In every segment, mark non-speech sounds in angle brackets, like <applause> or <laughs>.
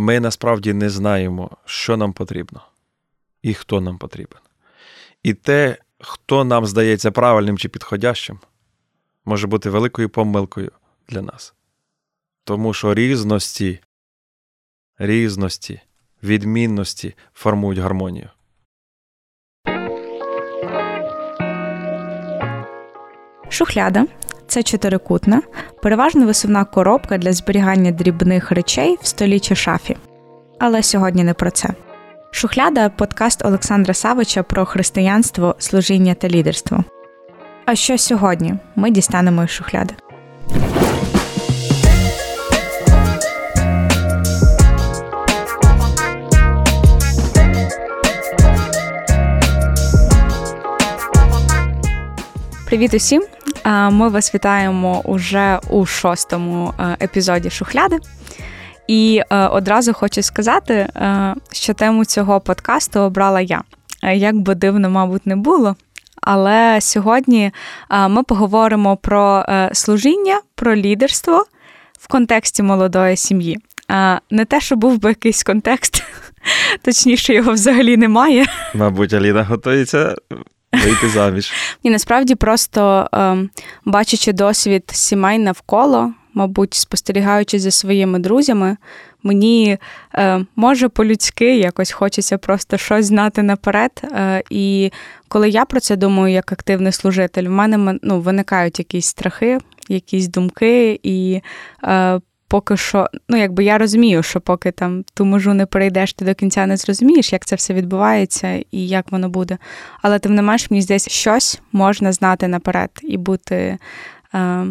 ми насправді не знаємо, що нам потрібно і хто нам потрібен. І те, хто нам здається правильним чи підходящим, може бути великою помилкою для нас. Тому що різності, різності, відмінності формують гармонію. Шухляда це чотирикутна, переважно висувна коробка для зберігання дрібних речей в столі чи шафі. Але сьогодні не про це. Шухляда подкаст Олександра Савича про християнство, служіння та лідерство. А що сьогодні ми дістанемо із шухляди? Привіт усім! Ми вас вітаємо уже у шостому е, епізоді Шухляди. І е, одразу хочу сказати, е, що тему цього подкасту обрала я. Як би дивно, мабуть, не було. Але сьогодні ми поговоримо про служіння, про лідерство в контексті молодої сім'ї. Не те, що був би якийсь контекст, <laughs> точніше, його взагалі немає. Мабуть, Аліна готується вийти заміж. І насправді просто ем, бачачи досвід сімей навколо, мабуть, спостерігаючи за своїми друзями, мені е, може по-людськи якось хочеться просто щось знати наперед. Е, і коли я про це думаю як активний служитель, в мене ну, виникають якісь страхи, якісь думки, і е, поки що, ну якби я розумію, що поки там ту межу не перейдеш, ти до кінця не зрозумієш, як це все відбувається і як воно буде. Але тим не менш, мені здається, щось можна знати наперед і бути, е,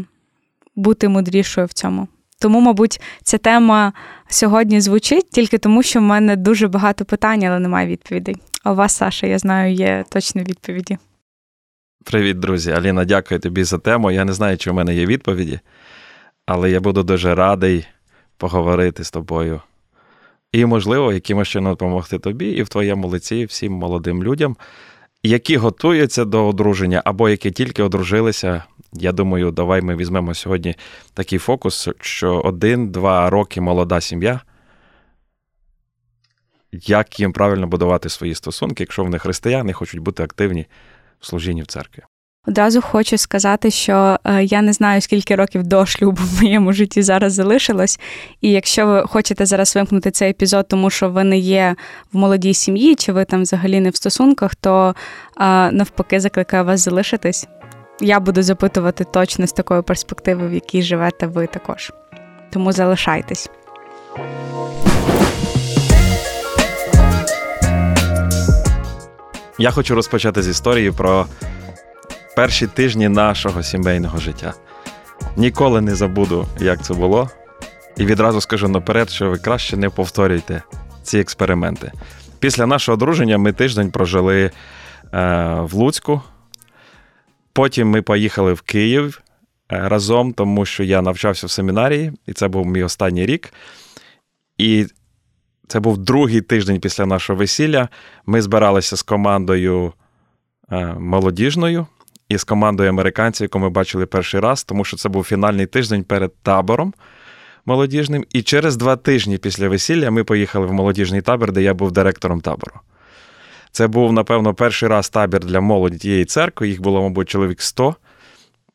бути мудрішою в цьому. Тому, мабуть, ця тема сьогодні звучить тільки тому, що в мене дуже багато питань, але немає відповідей. А у вас, Саша, я знаю, є точні відповіді. Привіт, друзі. Аліна, дякую тобі за тему. Я не знаю, чи в мене є відповіді але я буду дуже радий поговорити з тобою. І, можливо, якимось чином допомогти тобі і в твоєму лиці всім молодим людям, які готуються до одруження або які тільки одружилися. Я думаю, давай ми візьмемо сьогодні такий фокус, що один-два роки молода сім'я. Як їм правильно будувати свої стосунки, якщо вони християни хочуть бути активні в служінні в церкві? Одразу хочу сказати, що е, я не знаю, скільки років до шлюбу в моєму житті зараз залишилось. І якщо ви хочете зараз вимкнути цей епізод, тому що ви не є в молодій сім'ї, чи ви там взагалі не в стосунках, то е, навпаки закликаю вас залишитись. Я буду запитувати точно з такої перспективи, в якій живете ви також. Тому залишайтесь. Я хочу розпочати з історії про перші тижні нашого сімейного життя. Ніколи не забуду, як це було. І відразу скажу наперед, що ви краще не повторюйте ці експерименти. Після нашого одруження ми тиждень прожили е, в Луцьку. Потім ми поїхали в Київ е, разом, тому що я навчався в семінарії, і це був мій останній рік. І це був другий тиждень після нашого весілля. Ми збиралися з командою е, молодіжною із командою американців, яку ми бачили перший раз, тому що це був фінальний тиждень перед табором молодіжним. І через два тижні після весілля ми поїхали в молодіжний табір, де я був директором табору. Це був, напевно, перший раз табір для молоді тієї церкви. Їх було, мабуть, чоловік 100.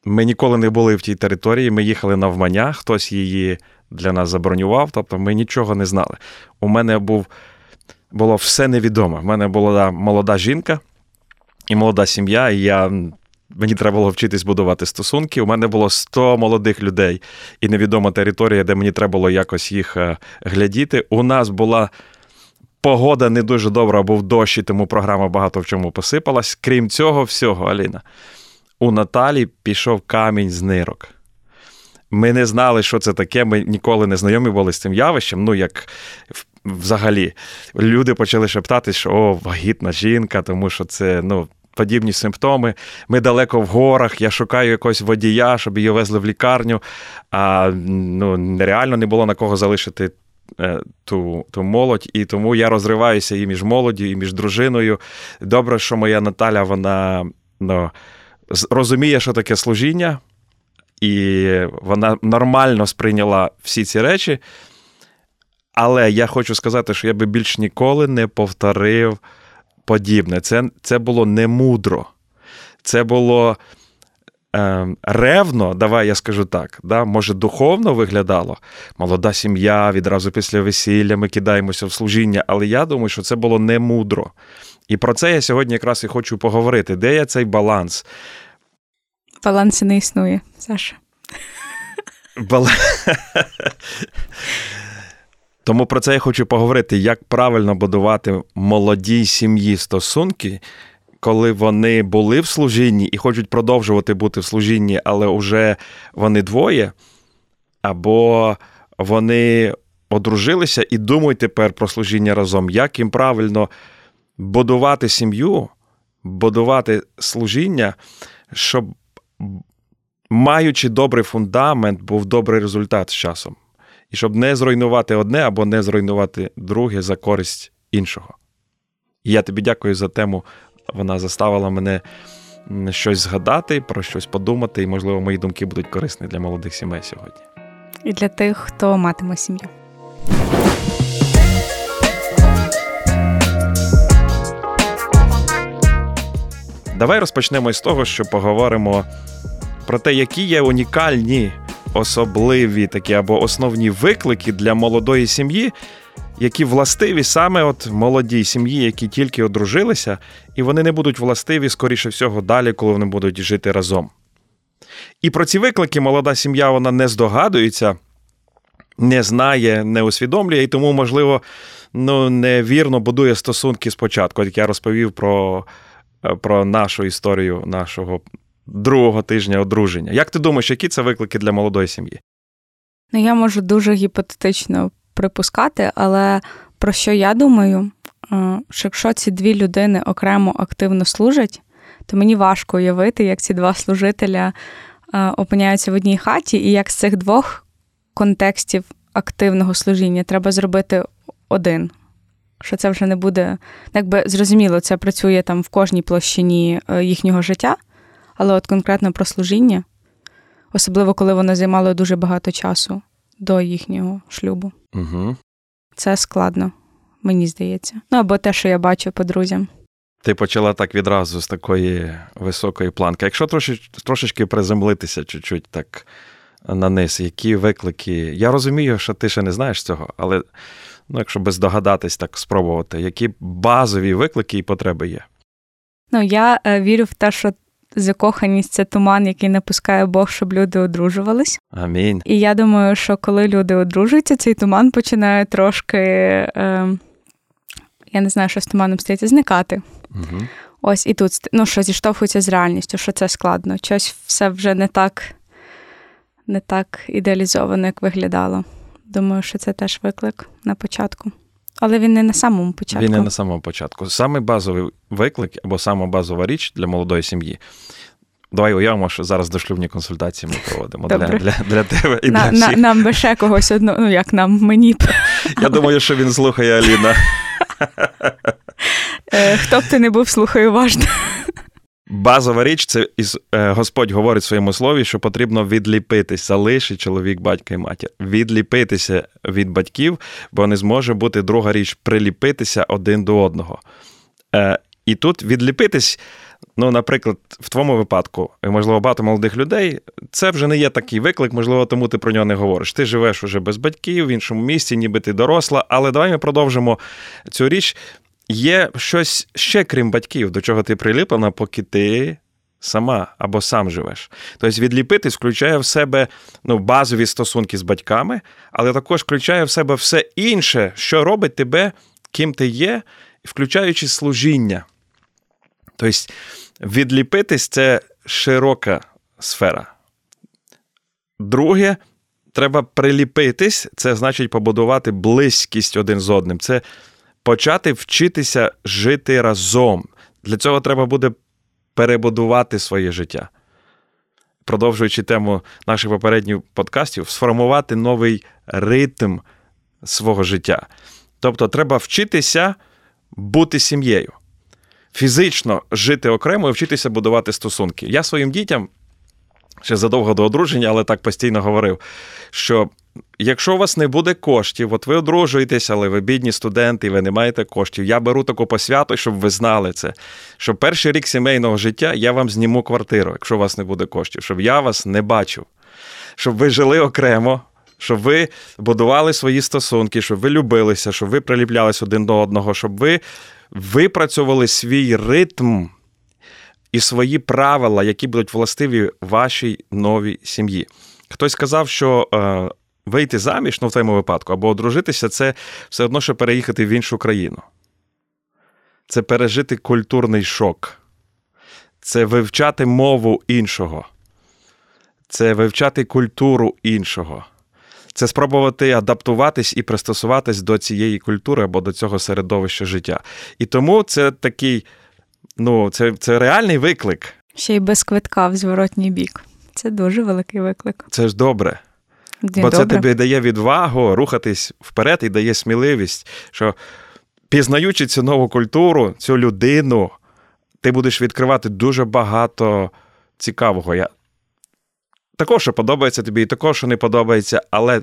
Ми ніколи не були в тій території. Ми їхали навмання, хтось її для нас забронював, тобто ми нічого не знали. У мене був, було все невідоме. У мене була молода жінка і молода сім'я, і я Мені треба було вчитись будувати стосунки. У мене було 100 молодих людей і невідома територія, де мені треба було якось їх е, глядіти. У нас була погода не дуже добра, був дощ, і тому програма багато в чому посипалась. Крім цього, всього, Аліна, у Наталі пішов камінь з нирок. Ми не знали, що це таке. Ми ніколи не знайомі були з цим явищем. Ну, як взагалі, люди почали шептати, що о, вагітна жінка, тому що це, ну подібні симптоми. Ми далеко в горах, я шукаю якогось водія, щоб її везли в лікарню. А ну, нереально не було на кого залишити. Е, ту ту молодь, і тому я розриваюся і між молоддю, і між дружиною. Добре, що моя Наталя вона ну, розуміє, що таке служіння, і вона нормально сприйняла всі ці речі. Але я хочу сказати, що я би більш ніколи не повторив подібне. Це це було не мудро. Це було е, ревно, давай я скажу так. да? Може, духовно виглядало. Молода сім'я, відразу після весілля ми кидаємося в служіння, але я думаю, що це було не мудро. І про це я сьогодні якраз і хочу поговорити. Де є цей баланс? Балансу не існує, Саша. Бал... <laughs> Тому про це я хочу поговорити, як правильно будувати молодій сім'ї стосунки, коли вони були в служінні і хочуть продовжувати бути в служінні, але вже вони двоє, або вони одружилися і думають тепер про служіння разом, як їм правильно будувати сім'ю, будувати служіння, щоб, маючи добрий фундамент, був добрий результат з часом. І щоб не зруйнувати одне або не зруйнувати друге за користь іншого. І я тобі дякую за тему. Вона заставила мене щось згадати, про щось подумати, і, можливо, мої думки будуть корисні для молодих сімей сьогодні. І для тих, хто матиме сім'ю. Давай розпочнемо із того, що поговоримо про те, які є унікальні, особливі такі або основні виклики для молодої сім'ї, які властиві саме от молодій сім'ї, які тільки одружилися, і вони не будуть властиві, скоріше всього, далі, коли вони будуть жити разом. І про ці виклики молода сім'я вона не здогадується, не знає, не усвідомлює, і тому, можливо, ну, невірно будує стосунки спочатку. Як я розповів про про нашу історію нашого другого тижня одруження. Як ти думаєш, які це виклики для молодої сім'ї? Ну, я можу дуже гіпотетично припускати, але про що я думаю, е, що якщо ці дві людини окремо активно служать, то мені важко уявити, як ці два служителя е, опиняються в одній хаті, і як з цих двох контекстів активного служіння треба зробити один що це вже не буде. Якби зрозуміло, це працює там в кожній площині е, їхнього життя, але от конкретно про служіння, особливо коли воно займало дуже багато часу до їхнього шлюбу. Угу. Це складно, мені здається. Ну або те, що я бачу по друзям. Ти почала так відразу з такої високої планки. Якщо трошеч, трошечки приземлитися чуть-чуть так на низ, які виклики. Я розумію, що ти ще не знаєш цього, але ну, якщо би здогадатись, так спробувати, які базові виклики і потреби є? Ну, я е, вірю в те, що закоханість це туман, який напускає Бог, щоб люди одружувались. Амінь. І я думаю, що коли люди одружуються, цей туман починає трошки, е, я не знаю, що з туманом стається, зникати. Угу. Ось і тут ну, що зіштовхується з реальністю, що це складно. Щось все вже не так, не так ідеалізовано, як виглядало. Думаю, що це теж виклик на початку. Але він не на самому початку. Він не на самому початку. Саме базовий виклик або сама базова річ для молодої сім'ї. Давай уявимо, що зараз дошлюбні консультації ми проводимо для для, для тебе і на, для всіх. На, нам би ще когось одного, ну як нам, мені. Я думаю, що він слухає Аліна. Е, хто б ти не був, слухай уважно. Базова річ, це із е, Господь говорить в своєму слові, що потрібно відліпитись, залишить чоловік, батька і матір. Відліпитися від батьків, бо не зможе бути друга річ приліпитися один до одного. Е, І тут відліпитись, ну, наприклад, в твоєму випадку, можливо, багато молодих людей, це вже не є такий виклик, можливо, тому ти про нього не говориш. Ти живеш уже без батьків в іншому місці, ніби ти доросла, але давай ми продовжимо цю річ. Є щось ще крім батьків, до чого ти приліплена, поки ти сама або сам живеш. Тобто відліпитись включає в себе ну, базові стосунки з батьками, але також включає в себе все інше, що робить тебе, ким ти є, включаючи служіння. Тобто, відліпитись це широка сфера. Друге, треба приліпитись, це значить побудувати близькість один з одним. Це почати вчитися жити разом. Для цього треба буде перебудувати своє життя. Продовжуючи тему наших попередніх подкастів, сформувати новий ритм свого життя. Тобто, треба вчитися бути сім'єю, фізично жити окремо і вчитися будувати стосунки. Я своїм дітям ще задовго до одруження, але так постійно говорив, що якщо у вас не буде коштів, от ви одружуєтесь, але ви бідні студенти, ви не маєте коштів. Я беру таку посвяту, щоб ви знали це. Що перший рік сімейного життя я вам зніму квартиру, якщо у вас не буде коштів, щоб я вас не бачив, щоб ви жили окремо. Щоб ви будували свої стосунки, щоб ви любилися, щоб ви приліплялись один до одного, щоб ви випрацьовували свій ритм і свої правила, які будуть властиві вашій новій сім'ї. Хтось сказав, що е, вийти заміж, ну в твоєму випадку, або одружитися це все одно, що переїхати в іншу країну. Це пережити культурний шок, це вивчати мову іншого, це вивчати культуру іншого. Це спробувати адаптуватись і пристосуватись до цієї культури або до цього середовища життя. І тому це такий, ну, це, це реальний виклик. Ще й без квитка в зворотній бік. Це дуже великий виклик. Це ж добре. Бо це тобі дає відвагу рухатись вперед і дає сміливість, що пізнаючи цю нову культуру, цю людину, ти будеш відкривати дуже багато цікавого. Я... Також, що подобається тобі, і також, що не подобається, але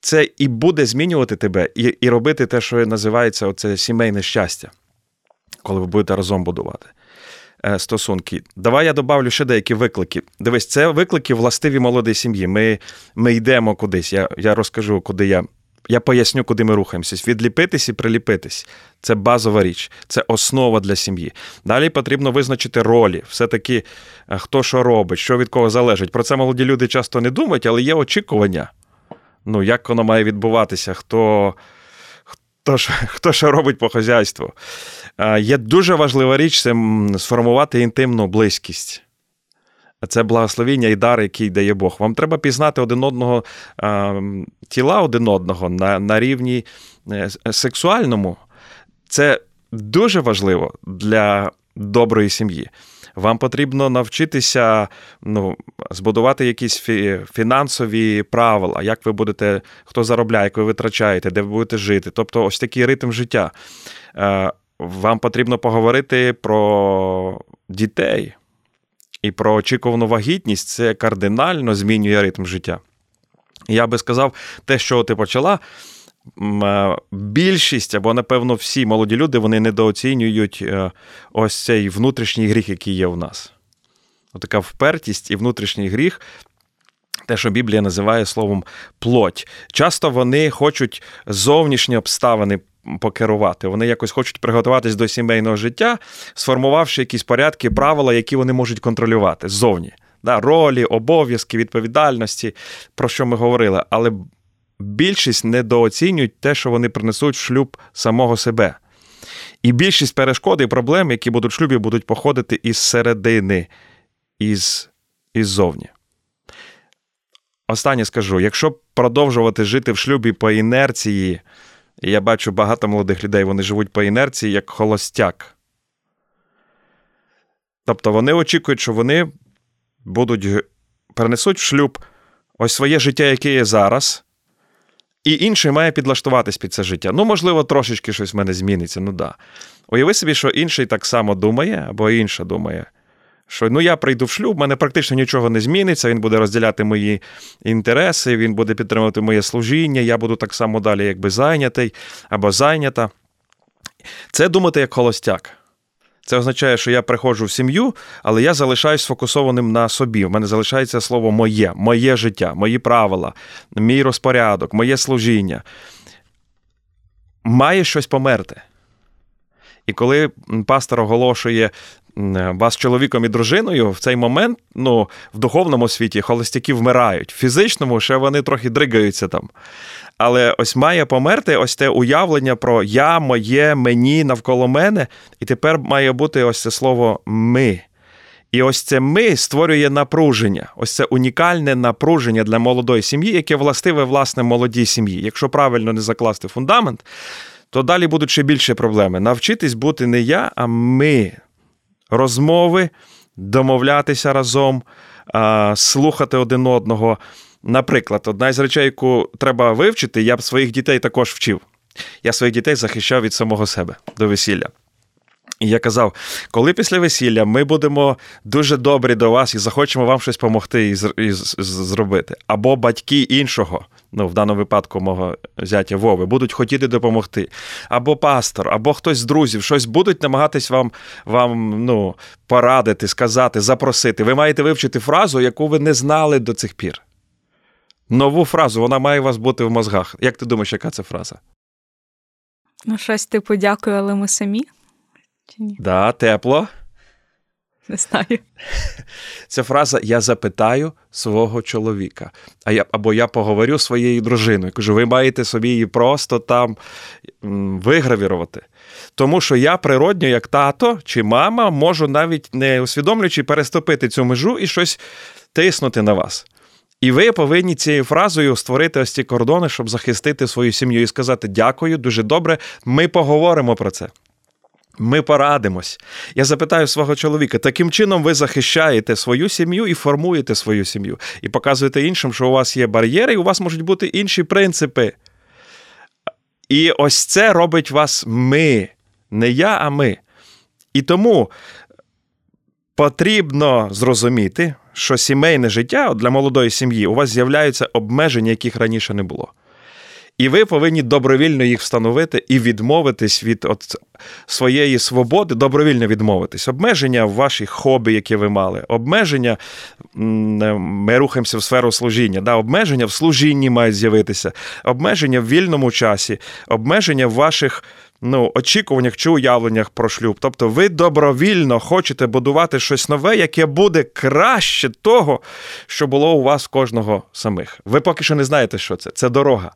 це і буде змінювати тебе, і, і робити те, що називається оце сімейне щастя, коли ви будете разом будувати стосунки. Давай я добавлю ще деякі виклики. Дивись, це виклики властиві молодій сім'ї. Ми, ми йдемо кудись. Я, я розкажу, куди я. Я поясню, куди ми рухаємося. Відліпитись і приліпитись. Це базова річ, це основа для сім'ї. Далі потрібно визначити ролі, все-таки е, хто що робить, що від кого залежить. Про це молоді люди часто не думають, але є очікування. Ну, як воно має відбуватися, хто, хто, що, хто що робить по хазяйству. Е, Є дуже важлива річ це сформувати інтимну близькість. Це благословіння і дар, який дає Бог. Вам треба пізнати один одного е, тіла один одного на, на рівні е, сексуальному. Це дуже важливо для доброї сім'ї. Вам потрібно навчитися ну, збудувати якісь фі- фінансові правила, як ви будете, хто заробляє, як ви витрачаєте, де ви будете жити. Тобто, ось такий ритм життя. Е, Вам потрібно поговорити про дітей і про очікувану вагітність. Це кардинально змінює ритм життя. Я би сказав, те, що ти почала. Е, Більшість або, напевно, всі молоді люди вони недооцінюють е, ось цей внутрішній гріх, який є у нас. Така впертість і внутрішній гріх, те, що Біблія називає словом плоть. Часто вони хочуть зовнішні обставини покерувати. Вони якось хочуть приготуватись до сімейного життя, сформувавши якісь порядки, правила, які вони можуть контролювати ззовні. Да, ролі, обов'язки, відповідальності, про що ми говорили. Але більшість недооцінюють те, що вони принесуть в шлюб самого себе. І більшість перешкод і проблем, які будуть в шлюбі, будуть походити із середини, із, іззовні. Останнє скажу: якщо продовжувати жити в шлюбі по інерції, і я бачу багато молодих людей, вони живуть по інерції як холостяк. Тобто вони очікують, що вони будуть перенесуть в шлюб ось своє життя, яке є зараз, і інший має підлаштуватись під це життя. Ну, можливо, трошечки щось в мене зміниться. Ну да. Уяви собі, що інший так само думає, або інша думає, що ну я прийду в шлюб, в мене практично нічого не зміниться, він буде розділяти мої інтереси, він буде підтримувати моє служіння, я буду так само далі, якби зайнятий або зайнята. Це думати як холостяк. Це означає, що я приходжу в сім'ю, але я залишаюсь сфокусованим на собі. У мене залишається слово моє, моє життя, мої правила, мій розпорядок, моє служіння. Має щось померти. І коли пастор оголошує вас чоловіком і дружиною, в цей момент ну, в духовному світі холостяки вмирають. В фізичному ще вони трохи дригаються там. Але ось має померти ось те уявлення про я, моє, мені, навколо мене. І тепер має бути ось це слово ми. І ось це ми створює напруження. Ось це унікальне напруження для молодої сім'ї, яке властиве власне молодій сім'ї. Якщо правильно не закласти фундамент, то далі будуть ще більше проблеми. Навчитись бути не я, а ми. Розмови, домовлятися разом, слухати один одного. Наприклад, одна із речей, яку треба вивчити, я б своїх дітей також вчив. Я своїх дітей захищав від самого себе до весілля. І я казав, коли після весілля ми будемо дуже добрі до вас і захочемо вам щось допомогти і, з- і з- зробити, або батьки іншого, ну, в даному випадку мого зятя Вови, будуть хотіти допомогти, або пастор, або хтось з друзів, щось будуть намагатись вам вам ну, порадити, сказати, запросити. Ви маєте вивчити фразу, яку ви не знали до цих пір. Нову фразу, вона має у вас бути в мозгах. Як ти думаєш, яка це фраза? Ну, щось типу дякую, але ми самі. Чи ні? Да, тепло. Не знаю. <laughs> Ця фраза Я запитаю свого чоловіка. А я, Або я поговорю з своєю дружиною. Кажу, ви маєте собі її просто там вигравірувати. Тому що я природньо, як тато чи мама, можу навіть не усвідомлюючи переступити цю межу і щось тиснути на вас. І ви повинні цією фразою створити ось ці кордони, щоб захистити свою сім'ю і сказати дякую, дуже добре. Ми поговоримо про це. Ми порадимось. Я запитаю свого чоловіка, таким чином ви захищаєте свою сім'ю і формуєте свою сім'ю, і показуєте іншим, що у вас є бар'єри, і у вас можуть бути інші принципи. І ось це робить вас ми, не я, а ми. І тому потрібно зрозуміти, що сімейне життя для молодої сім'ї у вас з'являються обмеження, яких раніше не було. І ви повинні добровільно їх встановити і відмовитись від от своєї свободи, добровільно відмовитись. Обмеження в ваших хобі, які ви мали, обмеження, ми рухаємося в сферу служіння, да, обмеження в служінні мають з'явитися, обмеження в вільному часі, обмеження в ваших ну, очікуваннях чи уявленнях про шлюб. Тобто ви добровільно хочете будувати щось нове, яке буде краще того, що було у вас кожного самих. Ви поки що не знаєте, що це. Це дорога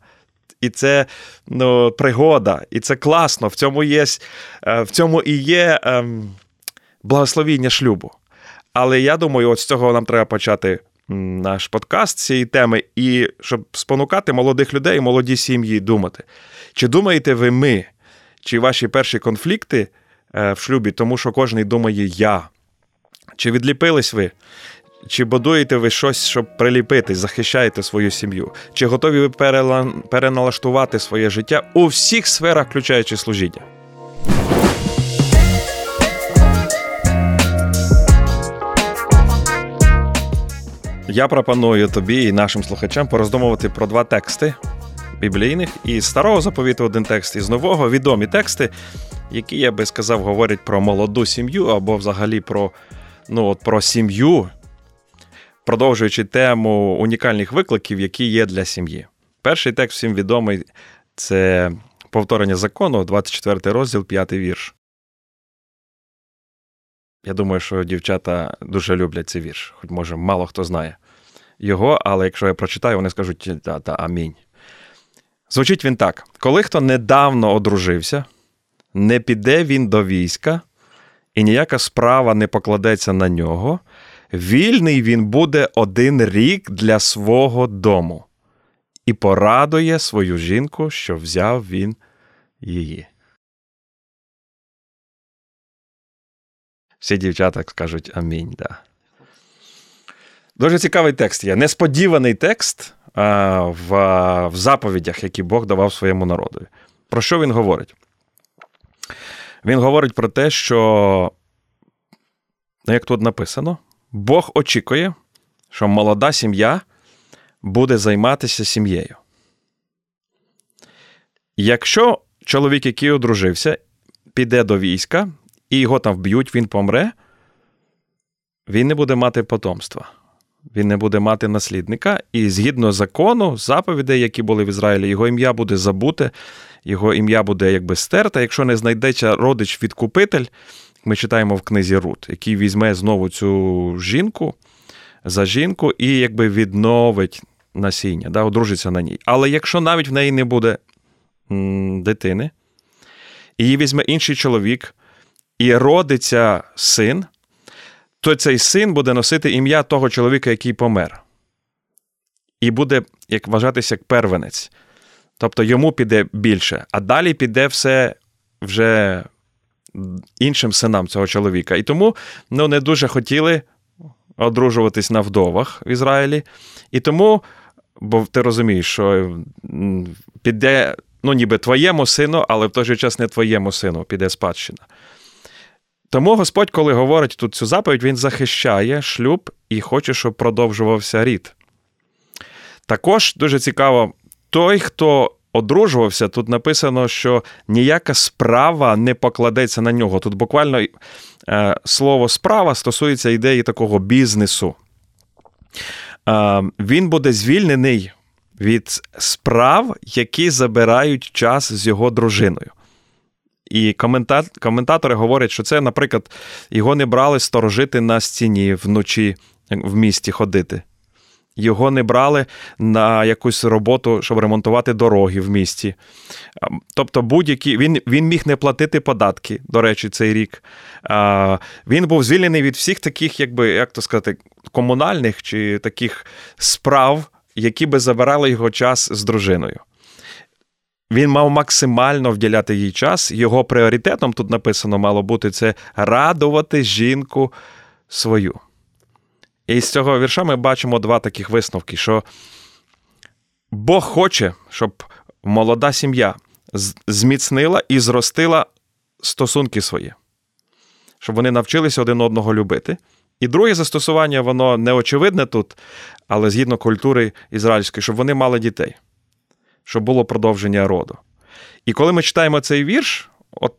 і це ну, пригода, і це класно. В цьому є, е, в цьому і є ем, благословіння шлюбу. Але я думаю, от з цього нам треба почати наш подкаст цієї теми, і щоб спонукати молодих людей, молоді сім'ї думати. Чи думаєте ви ми, чи ваші перші конфлікти е, в шлюбі, тому що кожен думає я? Чи відліпились ви? Чи будуєте ви щось, щоб приліпитись, захищаєте свою сім'ю? Чи готові ви переналаштувати своє життя у всіх сферах, включаючи служіння? Я пропоную тобі і нашим слухачам пороздумувати про два тексти біблійних і старого заповіту один текст, і з нового відомі тексти, які я би сказав, говорять про молоду сім'ю або взагалі про, ну, от, про сім'ю продовжуючи тему унікальних викликів, які є для сім'ї. Перший текст всім відомий це повторення закону, 24 розділ, 5 вірш. Я думаю, що дівчата дуже люблять цей вірш, хоч може мало хто знає його, але якщо я прочитаю, вони скажуть та, та амінь. Звучить він так: коли хто недавно одружився, не піде він до війська, і ніяка справа не покладеться на нього, Вільний він буде один рік для свого дому і порадує свою жінку, що взяв він її. Всі дівчата скажуть амінь. Да. Дуже цікавий текст є. Несподіваний текст в, в заповідях, які Бог давав своєму народу. Про що він говорить? Він говорить про те, що, ну, як тут написано, Бог очікує, що молода сім'я буде займатися сім'єю. Якщо чоловік, який одружився, піде до війська і його там вб'ють, він помре, він не буде мати потомства. Він не буде мати наслідника, і згідно закону, заповідей, які були в Ізраїлі, його ім'я буде забуте, його ім'я буде якби стерте. Якщо не знайдеться родич-відкупитель, ми читаємо в книзі Рут, який візьме знову цю жінку за жінку і якби відновить насіння, да, одружиться на ній. Але якщо навіть в неї не буде м, дитини, її візьме інший чоловік і родиться син, то цей син буде носити ім'я того чоловіка, який помер. І буде як вважатися як первенець. Тобто йому піде більше, а далі піде все вже іншим синам цього чоловіка. І тому ну, не дуже хотіли одружуватись на вдовах в Ізраїлі. І тому, бо ти розумієш, що піде, ну, ніби твоєму сину, але в той же час не твоєму сину піде спадщина. Тому Господь, коли говорить тут цю заповідь, Він захищає шлюб і хоче, щоб продовжувався рід. Також дуже цікаво той, хто одружувався, тут написано, що ніяка справа не покладеться на нього. Тут буквально е, слово справа стосується ідеї такого бізнесу. Е, він буде звільнений від справ, які забирають час з його дружиною. І коментатори говорять, що це, наприклад, його не брали сторожити на стіні вночі в місті ходити. Його не брали на якусь роботу, щоб ремонтувати дороги в місті. Тобто, будь-які він він міг не платити податки, до речі, цей рік. Він був звільнений від всіх таких, якби як то сказати, комунальних чи таких справ, які би забирали його час з дружиною. Він мав максимально вділяти їй час. Його пріоритетом тут написано мало бути це радувати жінку свою. І з цього вірша ми бачимо два таких висновки: що Бог хоче, щоб молода сім'я зміцнила і зростила стосунки свої, щоб вони навчилися один одного любити. І друге застосування, воно не очевидне тут, але згідно культури ізраїльської, щоб вони мали дітей, щоб було продовження роду. І коли ми читаємо цей вірш, от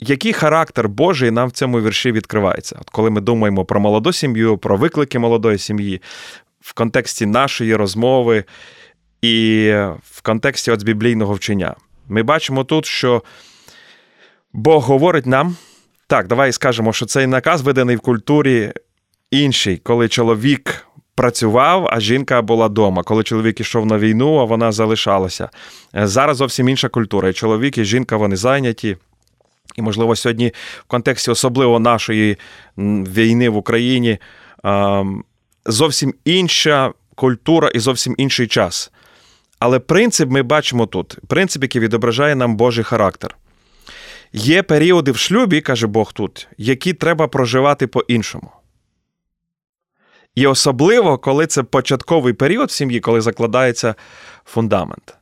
який характер Божий нам в цьому вірші відкривається? От Коли ми думаємо про молоду сім'ю, про виклики молодої сім'ї в контексті нашої розмови і в контексті от біблійного вчення, ми бачимо тут, що Бог говорить нам. Так, давай скажемо, що цей наказ виданий в культурі інший, коли чоловік працював, а жінка була вдома. Коли чоловік ішов на війну, а вона залишалася. Зараз зовсім інша культура. І чоловік, і жінка вони зайняті. І, можливо, сьогодні в контексті особливо нашої війни в Україні зовсім інша культура і зовсім інший час. Але принцип ми бачимо тут: принцип, який відображає нам Божий характер. Є періоди в шлюбі, каже Бог тут, які треба проживати по-іншому. І особливо, коли це початковий період в сім'ї, коли закладається фундамент.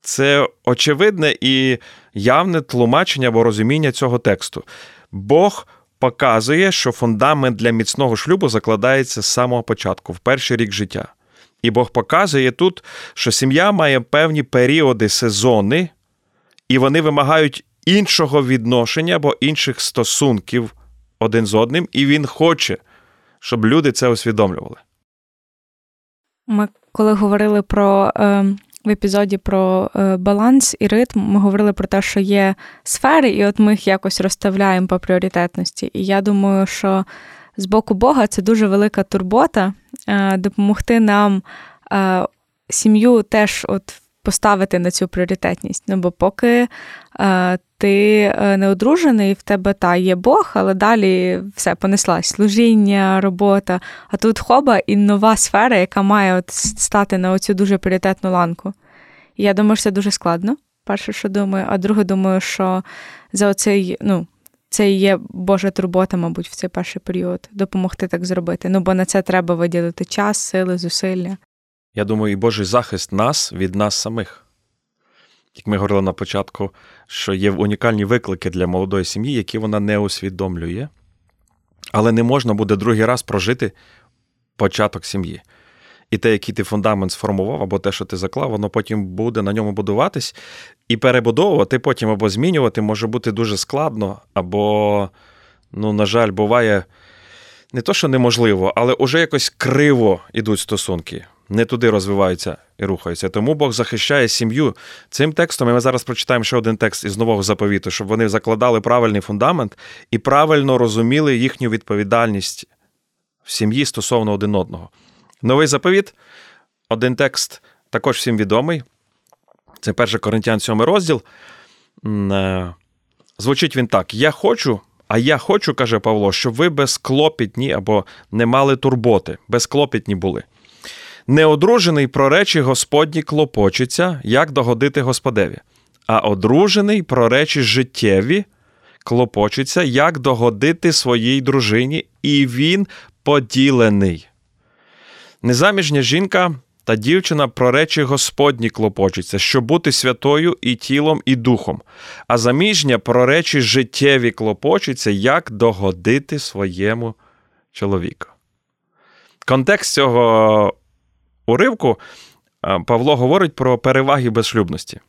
Це очевидне і явне тлумачення або розуміння цього тексту. Бог показує, що фундамент для міцного шлюбу закладається з самого початку, в перший рік життя. І Бог показує тут, що сім'я має певні періоди, сезони, і вони вимагають іншого відношення або інших стосунків один з одним, і він хоче, щоб люди це усвідомлювали. Ми коли говорили про е, в епізоді про е, баланс і ритм, ми говорили про те, що є сфери, і от ми їх якось розставляємо по пріоритетності. І я думаю, що з боку Бога це дуже велика турбота е, допомогти нам е, сім'ю теж от поставити на цю пріоритетність. Ну бо поки е, ти е, не одружений, в тебе та є Бог, але далі все понеслась служіння, робота. А тут хоба і нова сфера, яка має от стати на оцю дуже пріоритетну ланку. Я думаю, що це дуже складно. Перше, що думаю, а друге, думаю, що за оцей, ну, це і є Божа турбота, мабуть, в цей перший період допомогти так зробити. Ну, бо на це треба виділити час, сили, зусилля. Я думаю, і Божий захист нас від нас самих. Як ми говорили на початку, що є унікальні виклики для молодої сім'ї, які вона не усвідомлює, але не можна буде другий раз прожити початок сім'ї. І те, який ти фундамент сформував, або те, що ти заклав, воно потім буде на ньому будуватись і перебудовувати потім або змінювати може бути дуже складно, або, ну, на жаль, буває не то, що неможливо, але уже якось криво йдуть стосунки не туди розвиваються і рухаються. Тому Бог захищає сім'ю цим текстом. І ми зараз прочитаємо ще один текст із нового заповіту, щоб вони закладали правильний фундамент і правильно розуміли їхню відповідальність в сім'ї стосовно один одного. Новий заповіт, один текст також всім відомий. Це 1 Коринтян 7 розділ. Е, звучить він так: Я хочу. А я хочу, каже Павло, щоб ви безклопітні або не мали турботи, безклопітні були. Неодружений про речі Господні клопочеться, як догодити Господеві, а одружений про речі життєві клопочеться, як догодити своїй дружині, і він поділений. Незаміжня жінка та дівчина про речі Господні клопочеться, щоб бути святою і тілом, і духом, а заміжня про речі життєві клопочеться, як догодити своєму чоловіку. Контекст цього уривку Павло говорить про переваги безшлюбності.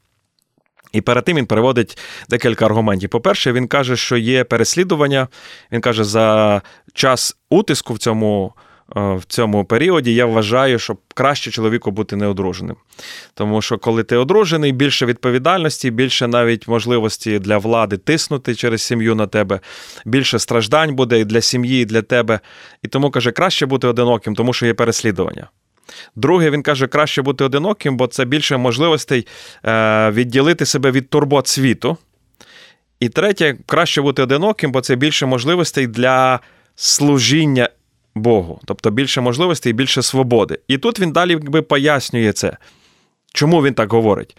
І перед тим він переводить декілька аргументів. По-перше, він каже, що є переслідування. Він каже, за час утиску в цьому Е, в цьому періоді я вважаю, що краще чоловіку бути неодруженим. Тому що, коли ти одружений, більше відповідальності, більше навіть можливості для влади тиснути через сім'ю на тебе, більше страждань буде і для сім'ї, і для тебе. І тому каже, краще бути одиноким, тому що є переслідування. Друге, він каже, краще бути одиноким, бо це більше можливостей е, відділити себе від турбот світу. І третє, краще бути одиноким, бо це більше можливостей для служіння Богу, тобто більше можливостей і більше свободи. І тут він далі якби пояснює це. Чому він так говорить?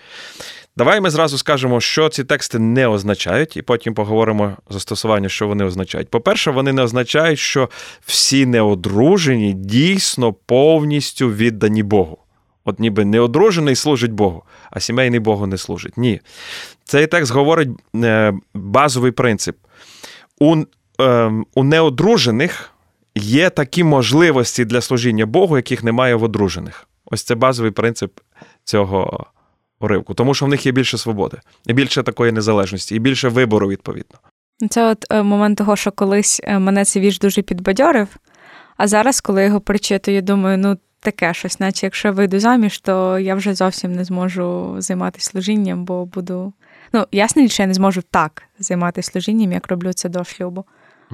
Давай ми зразу скажемо, що ці тексти не означають, і потім поговоримо застосування, що вони означають. По-перше, вони не означають, що всі неодружені дійсно повністю віддані Богу. От ніби неодружений служить Богу, а сімейний Богу не служить. Ні. Цей текст говорить е, базовий принцип. У, ем, У неодружених є такі можливості для служіння Богу, яких немає в одружених. Ось це базовий принцип цього уривку, тому що в них є більше свободи, і більше такої незалежності, і більше вибору, відповідно. Це от е, момент того, що колись е, мене цей вірш дуже підбадьорив, а зараз, коли я його прочитую, думаю, ну таке щось, наче якщо вийду заміж, то я вже зовсім не зможу займатися служінням, бо буду. Ну, ясно, що я не зможу так займатися служінням, як роблю це до шлюбу.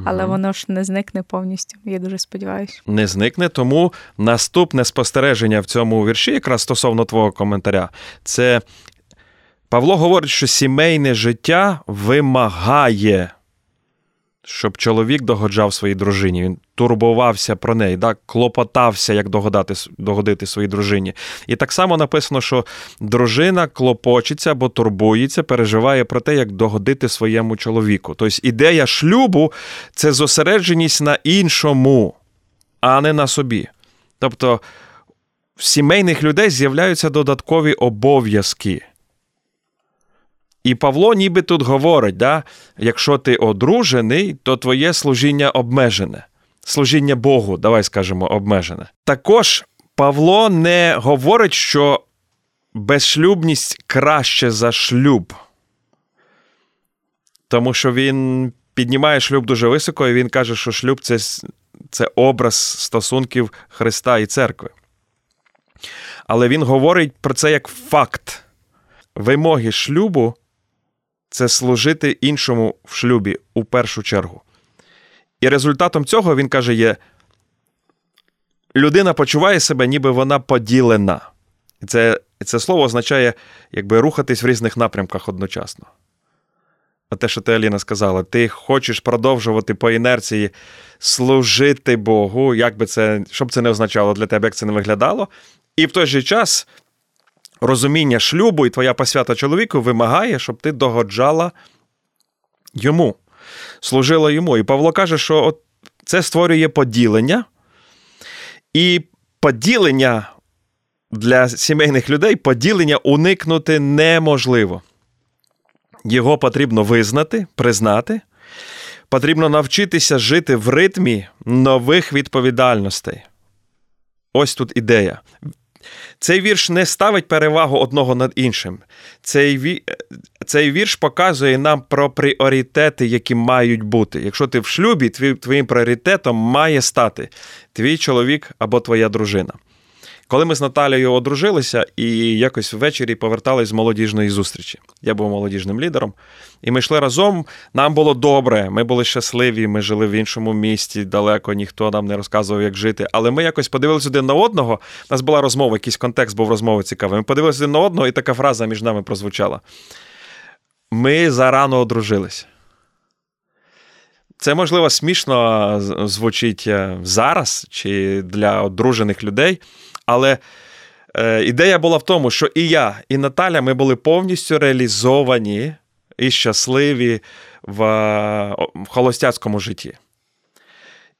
Але воно ж не зникне повністю. Я дуже сподіваюся. Не зникне. Тому наступне спостереження в цьому вірші, якраз стосовно твого коментаря, це Павло говорить, що сімейне життя вимагає щоб чоловік догоджав своїй дружині. Він турбувався про неї, так? клопотався, як догодати, догодити своїй дружині. І так само написано, що дружина клопочеться або турбується, переживає про те, як догодити своєму чоловіку. Тобто ідея шлюбу це зосередженість на іншому, а не на собі. Тобто в сімейних людей з'являються додаткові обов'язки. І Павло ніби тут говорить: да, якщо ти одружений, то твоє служіння обмежене. Служіння Богу, давай скажемо, обмежене. Також Павло не говорить, що безшлюбність краще за шлюб, тому що він піднімає шлюб дуже високо, і він каже, що шлюб це, це образ стосунків Христа і церкви. Але він говорить про це як факт. Вимоги шлюбу це служити іншому в шлюбі у першу чергу. І результатом цього він каже: є людина почуває себе, ніби вона поділена. І це це слово означає якби рухатись в різних напрямках одночасно. А те, що ти Аліна сказала, ти хочеш продовжувати по інерції служити Богу, як би це, що б це не означало для тебе, як це не виглядало. І в той же час розуміння шлюбу і твоя посвята чоловіку вимагає, щоб ти догоджала йому, служила йому. І Павло каже, що от це створює поділення, і поділення для сімейних людей поділення уникнути неможливо. Його потрібно визнати, признати. Потрібно навчитися жити в ритмі нових відповідальностей. Ось тут ідея. Цей вірш не ставить перевагу одного над іншим. Цей ві... цей вірш показує нам про пріоритети, які мають бути. Якщо ти в шлюбі, твоїм пріоритетом має стати твій чоловік або твоя дружина. Коли ми з Наталією одружилися і якось ввечері повертались з молодіжної зустрічі. Я був молодіжним лідером, і ми йшли разом. Нам було добре, ми були щасливі, ми жили в іншому місті, далеко ніхто нам не розказував, як жити. Але ми якось подивилися один на одного. У нас була розмова, якийсь контекст був розмови цікавий. Ми подивилися один на одного, і така фраза між нами прозвучала. Ми зарано одружились. Це, можливо, смішно звучить е, зараз чи для одружених людей. Але е, ідея була в тому, що і я, і Наталя ми були повністю реалізовані і щасливі в, в холостяцькому житті.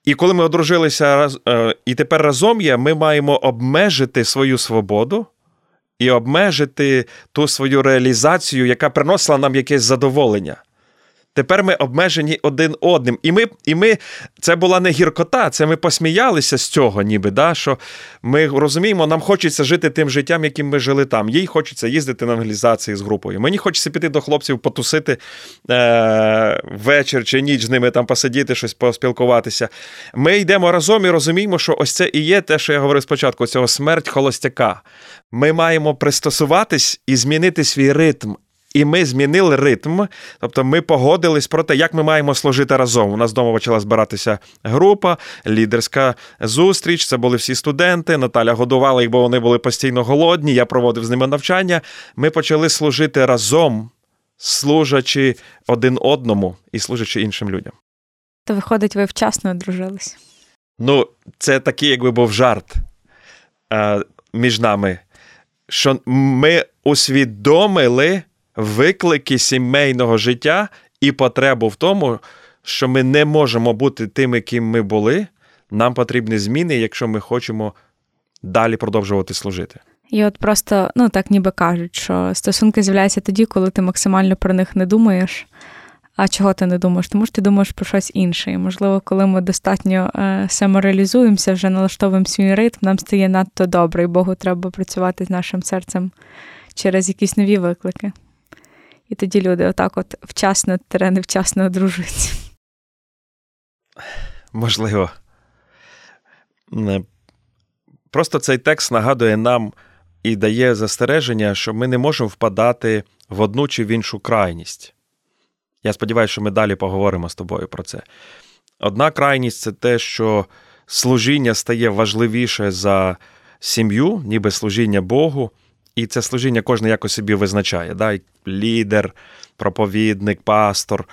І коли ми одружилися е, і тепер разом є, ми маємо обмежити свою свободу і обмежити ту свою реалізацію, яка приносила нам якесь задоволення. Тепер ми обмежені один одним. І ми, і ми, це була не гіркота, це ми посміялися з цього, ніби, да, що ми розуміємо, нам хочеться жити тим життям, яким ми жили там. Їй хочеться їздити на англізації з групою. Мені хочеться піти до хлопців, потусити е- вечір чи ніч з ними там посидіти, щось поспілкуватися. Ми йдемо разом і розуміємо, що ось це і є те, що я говорив спочатку: цього смерть холостяка. Ми маємо пристосуватись і змінити свій ритм. І ми змінили ритм, тобто ми погодились про те, як ми маємо служити разом. У нас вдома почала збиратися група, лідерська зустріч. Це були всі студенти. Наталя годувала їх, бо вони були постійно голодні. Я проводив з ними навчання. Ми почали служити разом, служачи один одному і служачи іншим людям. То виходить, ви вчасно одружились. Ну, це такий, якби був жарт е, між нами, що ми усвідомили виклики сімейного життя і потребу в тому, що ми не можемо бути тими, ким ми були. Нам потрібні зміни, якщо ми хочемо далі продовжувати служити. І от просто, ну так ніби кажуть, що стосунки з'являються тоді, коли ти максимально про них не думаєш. А чого ти не думаєш? Тому що ти думаєш про щось інше. І, можливо, коли ми достатньо е, самореалізуємося, вже налаштовуємо свій ритм, нам стає надто добре, і Богу треба працювати з нашим серцем через якісь нові виклики. І тоді люди отак от вчасно та невчасно одружуються. Можливо. Просто цей текст нагадує нам і дає застереження, що ми не можемо впадати в одну чи в іншу крайність. Я сподіваюся, що ми далі поговоримо з тобою про це. Одна крайність це те, що служіння стає важливіше за сім'ю, ніби служіння Богу. І це служіння кожен якось собі визначає. Да? Лідер, проповідник, пастор.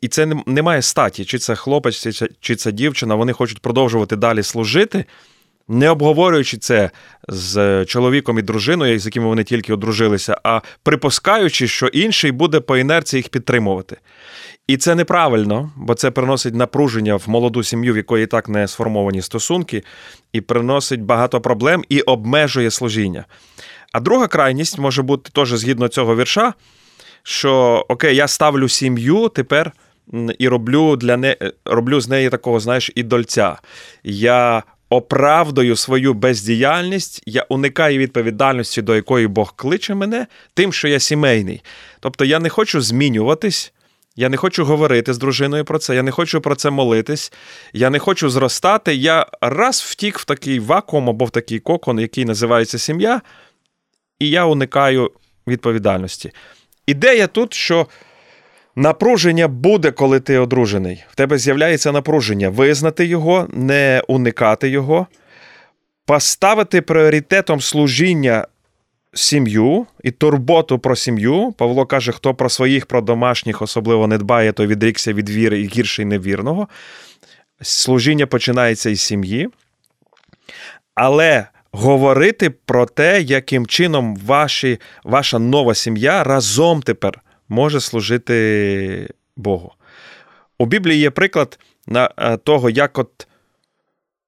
І це не має статі, чи це хлопець, чи це дівчина. Вони хочуть продовжувати далі служити, не обговорюючи це з чоловіком і дружиною, з якими вони тільки одружилися, а припускаючи, що інший буде по інерції їх підтримувати. І це неправильно, бо це приносить напруження в молоду сім'ю, в якої і так не сформовані стосунки, і приносить багато проблем і обмежує служіння. А друга крайність може бути теж згідно цього вірша, що окей, я ставлю сім'ю тепер і роблю для не роблю з неї такого, знаєш, ідольця. Я оправдую свою бездіяльність, я уникаю відповідальності, до якої Бог кличе мене, тим, що я сімейний. Тобто я не хочу змінюватись. Я не хочу говорити з дружиною про це, я не хочу про це молитись, я не хочу зростати. Я раз втік в такий вакуум або в такий кокон, який називається сім'я, і я уникаю відповідальності. Ідея тут, що напруження буде, коли ти одружений. В тебе з'являється напруження визнати його, не уникати його, поставити пріоритетом служіння сім'ю і турботу про сім'ю. Павло каже, хто про своїх, про домашніх особливо не дбає, то відрікся від віри і гірший невірного. Служіння починається із сім'ї. Але говорити про те, яким чином ваші, ваша нова сім'я разом тепер може служити Богу. У Біблії є приклад на е, того, як от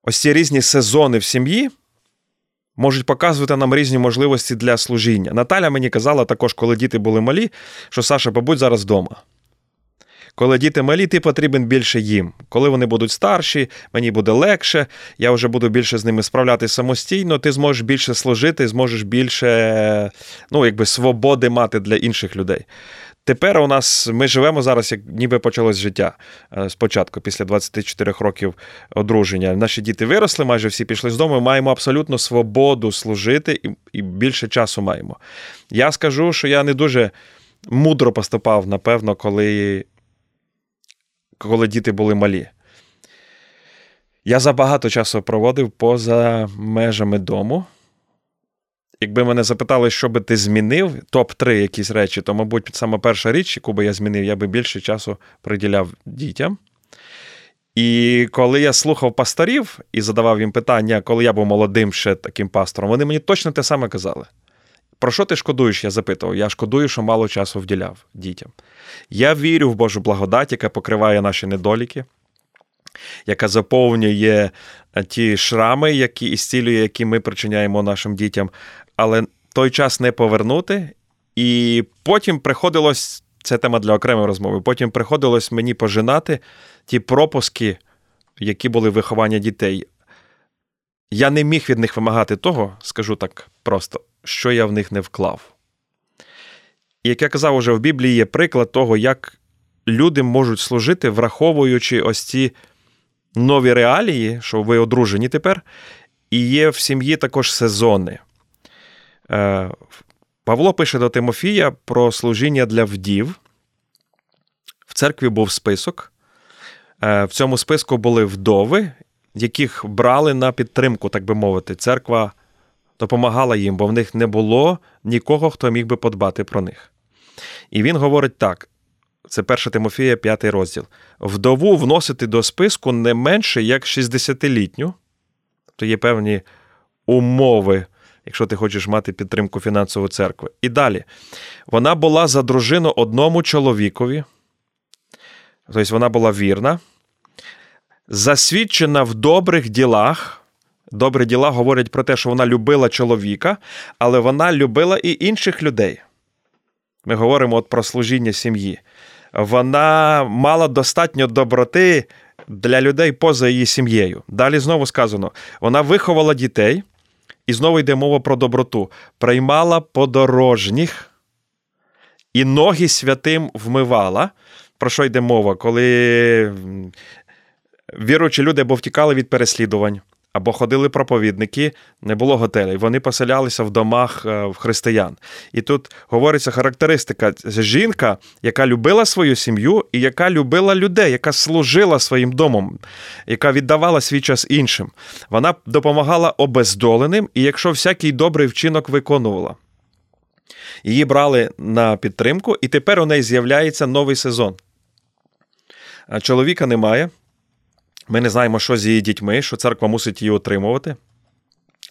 ось ці різні сезони в сім'ї можуть показувати нам різні можливості для служіння. Наталя мені казала також, коли діти були малі, що Саша, побудь зараз вдома. Коли діти малі, ти потрібен більше їм. Коли вони будуть старші, мені буде легше, я вже буду більше з ними справлятися самостійно, ти зможеш більше служити, зможеш більше ну, якби, свободи мати для інших людей. Тепер у нас ми живемо зараз, як ніби почалось життя е, спочатку, після 24 років одруження. Наші діти виросли, майже всі пішли з дому. Ми маємо абсолютно свободу служити і, більше часу маємо. Я скажу, що я не дуже мудро поступав, напевно, коли, коли діти були малі. Я забагато часу проводив поза межами дому. Якби мене запитали, що би ти змінив, топ-3 якісь речі, то, мабуть, саме перша річ, яку би я змінив, я би більше часу приділяв дітям. І коли я слухав пасторів і задавав їм питання, коли я був молодим ще таким пастором, вони мені точно те саме казали. Про що ти шкодуєш? Я запитував. Я шкодую, що мало часу вділяв дітям. Я вірю в Божу благодать, яка покриває наші недоліки, яка заповнює ті шрами, які і зцілює, які ми причиняємо нашим дітям але той час не повернути, і потім приходилось це тема для окремої розмови. Потім приходилось мені пожинати ті пропуски, які були виховання дітей. Я не міг від них вимагати того, скажу так просто, що я в них не вклав. І як я казав, уже в Біблії є приклад того, як люди можуть служити, враховуючи ось ці нові реалії, що ви одружені тепер, і є в сім'ї також сезони. Е, Павло пише до Тимофія про служіння для вдів. В церкві був список. Е, в цьому списку були вдови, яких брали на підтримку, так би мовити. Церква допомагала їм, бо в них не було нікого, хто міг би подбати про них. І він говорить так: це 1 Тимофія, 5 розділ. Вдову вносити до списку не менше як 60-літню, тобто є певні умови, якщо ти хочеш мати підтримку фінансової церкви. І далі. Вона була за дружину одному чоловікові, тобто вона була вірна, засвідчена в добрих ділах. Добрі діла говорять про те, що вона любила чоловіка, але вона любила і інших людей. Ми говоримо от про служіння сім'ї. Вона мала достатньо доброти для людей поза її сім'єю. Далі знову сказано: вона виховала дітей, і знову йде мова про доброту, приймала подорожніх і ноги святим вмивала. Про що йде мова? Коли віруючі люди або втікали від переслідувань, або ходили проповідники, не було готелей. Вони поселялися в домах е, християн. І тут говориться характеристика: жінка, яка любила свою сім'ю і яка любила людей, яка служила своїм домом, яка віддавала свій час іншим. Вона допомагала обездоленим, і якщо всякий добрий вчинок виконувала. Її брали на підтримку, і тепер у неї з'являється новий сезон. Чоловіка немає. Ми не знаємо, що з її дітьми, що церква мусить її отримувати.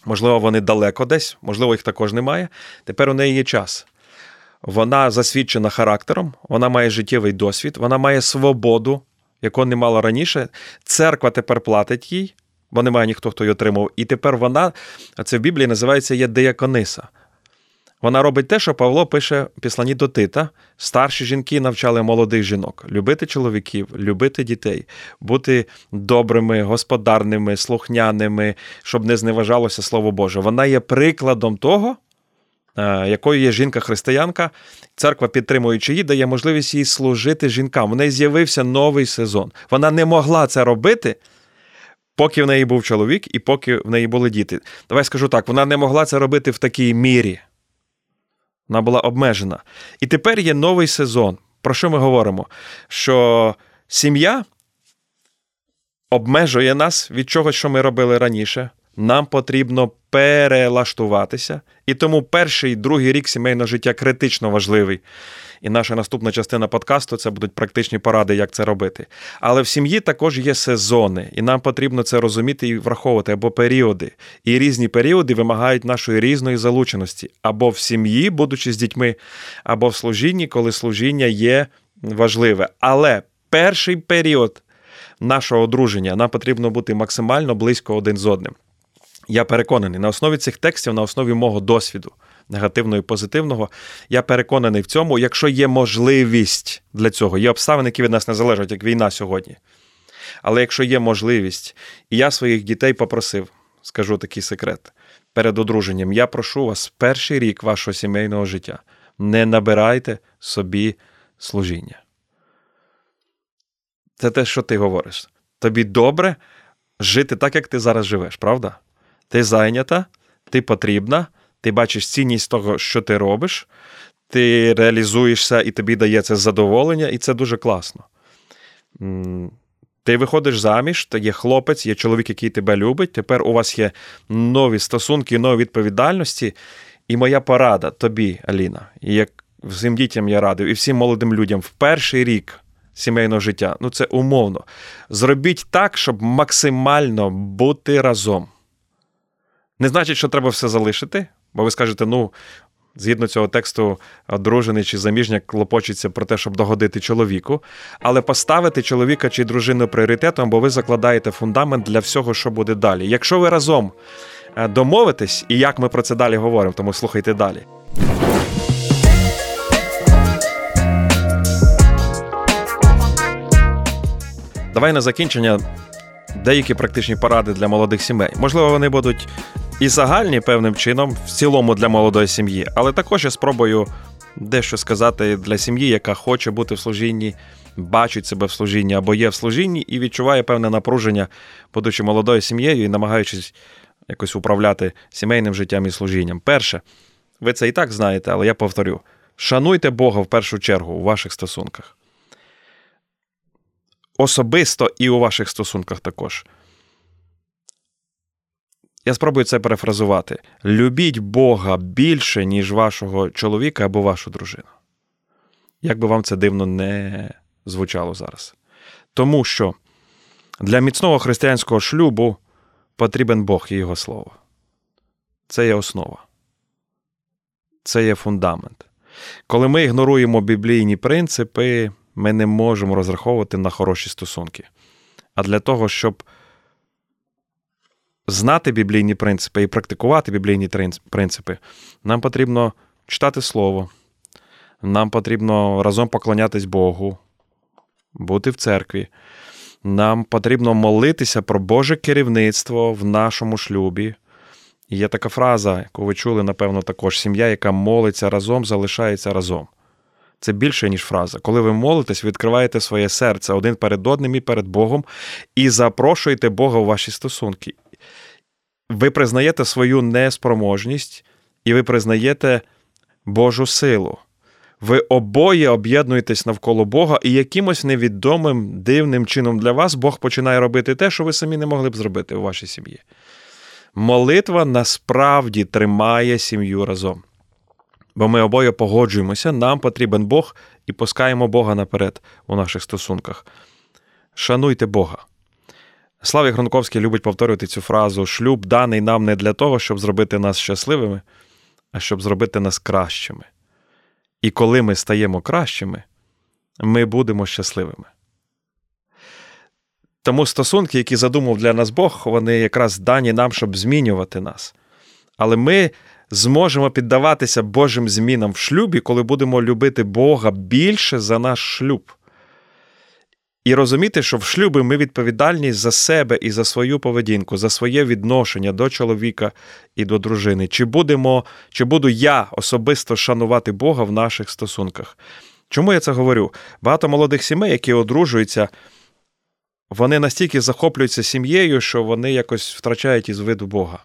Можливо, вони далеко десь, можливо, їх також немає. Тепер у неї є час. Вона засвідчена характером, вона має життєвий досвід, вона має свободу, яку не мала раніше. Церква тепер платить їй, бо немає ніхто, хто її отримав. І тепер вона, це в Біблії називається є деякониса. Вона робить те, що Павло пише в післанні до Тита. Старші жінки навчали молодих жінок любити чоловіків, любити дітей, бути добрими, господарними, слухняними, щоб не зневажалося Слово Боже. Вона є прикладом того, е, якою є жінка-християнка. Церква, підтримуючи її, дає можливість їй служити жінкам. В неї з'явився новий сезон. Вона не могла це робити. Поки в неї був чоловік і поки в неї були діти. Давай скажу так: вона не могла це робити в такій мірі. Вона була обмежена. І тепер є новий сезон. Про що ми говоримо? Що сім'я обмежує нас від чогось, що ми робили раніше. Нам потрібно перелаштуватися. І тому перший і другий рік сімейного життя критично важливий. І наша наступна частина подкасту це будуть практичні поради, як це робити. Але в сім'ї також є сезони, і нам потрібно це розуміти і враховувати або періоди. І різні періоди вимагають нашої різної залученості або в сім'ї, будучи з дітьми, або в служінні, коли служіння є важливе. Але перший період нашого одруження нам потрібно бути максимально близько один з одним. Я переконаний на основі цих текстів, на основі мого досвіду негативного і позитивного. Я переконаний в цьому, якщо є можливість для цього, є обставини, які від нас не залежать, як війна сьогодні. Але якщо є можливість, і я своїх дітей попросив, скажу такий секрет, перед одруженням, я прошу вас перший рік вашого сімейного життя. Не набирайте собі служіння. Це те, що ти говориш. Тобі добре жити так, як ти зараз живеш, правда? Ти зайнята, ти потрібна, ти бачиш цінність того, що ти робиш, ти реалізуєшся і тобі дає це задоволення, і це дуже класно. Ти виходиш заміж, то є хлопець, є чоловік, який тебе любить. Тепер у вас є нові стосунки, нові відповідальності. І моя порада тобі, Аліна, і як всім дітям я радив, і всім молодим людям в перший рік сімейного життя, ну це умовно. Зробіть так, щоб максимально бути разом. Не значить, що треба все залишити, Бо ви скажете, ну. Згідно цього тексту, дружини чи заміжня клопочеться про те, щоб догодити чоловіку, але поставити чоловіка чи дружину пріоритетом, бо ви закладаєте фундамент для всього, що буде далі. Якщо ви разом е, домовитесь, і як ми про це далі говоримо, тому слухайте далі. Давай на закінчення. Деякі практичні поради для молодих сімей. Можливо, вони будуть і загальні певним чином, в цілому для молодої сім'ї, але також я спробую дещо сказати для сім'ї, яка хоче бути в служінні, бачить себе в служінні або є в служінні і відчуває певне напруження, будучи молодою сім'єю і намагаючись якось управляти сімейним життям і служінням. Перше, ви це і так знаєте, але я повторю: шануйте Бога в першу чергу у ваших стосунках. Особисто і у ваших стосунках також. Я спробую це перефразувати. Любіть Бога більше, ніж вашого чоловіка або вашу дружину. Як би вам це дивно не звучало зараз. Тому що для міцного християнського шлюбу потрібен Бог і Його Слово. Це є основа. Це є фундамент. Коли ми ігноруємо біблійні принципи, ми не можемо розраховувати на хороші стосунки. А для того, щоб знати біблійні принципи і практикувати біблійні принципи, нам потрібно читати Слово, нам потрібно разом поклонятись Богу, бути в церкві. Нам потрібно молитися про Боже керівництво в нашому шлюбі. І є така фраза, яку ви чули, напевно, також: сім'я, яка молиться разом, залишається разом. Це більше, ніж фраза. Коли ви молитесь, відкриваєте своє серце один перед одним і перед Богом і запрошуєте Бога у ваші стосунки. Ви признаєте свою неспроможність, і ви признаєте Божу силу. Ви обоє об'єднуєтесь навколо Бога, і якимось невідомим дивним чином для вас Бог починає робити те, що ви самі не могли б зробити у вашій сім'ї. Молитва насправді тримає сім'ю разом. Бо ми обоє погоджуємося, нам потрібен Бог і пускаємо Бога наперед у наших стосунках. Шануйте Бога. Славі Гронковський любить повторювати цю фразу: шлюб даний нам не для того, щоб зробити нас щасливими, а щоб зробити нас кращими. І коли ми стаємо кращими, ми будемо щасливими. Тому стосунки, які задумав для нас Бог, вони якраз дані нам, щоб змінювати нас. Але ми зможемо піддаватися Божим змінам в шлюбі, коли будемо любити Бога більше за наш шлюб. І розуміти, що в шлюбі ми відповідальні за себе і за свою поведінку, за своє відношення до чоловіка і до дружини. Чи будемо, чи буду я особисто шанувати Бога в наших стосунках? Чому я це говорю? Багато молодих сімей, які одружуються, вони настільки захоплюються сім'єю, що вони якось втрачають із виду Бога.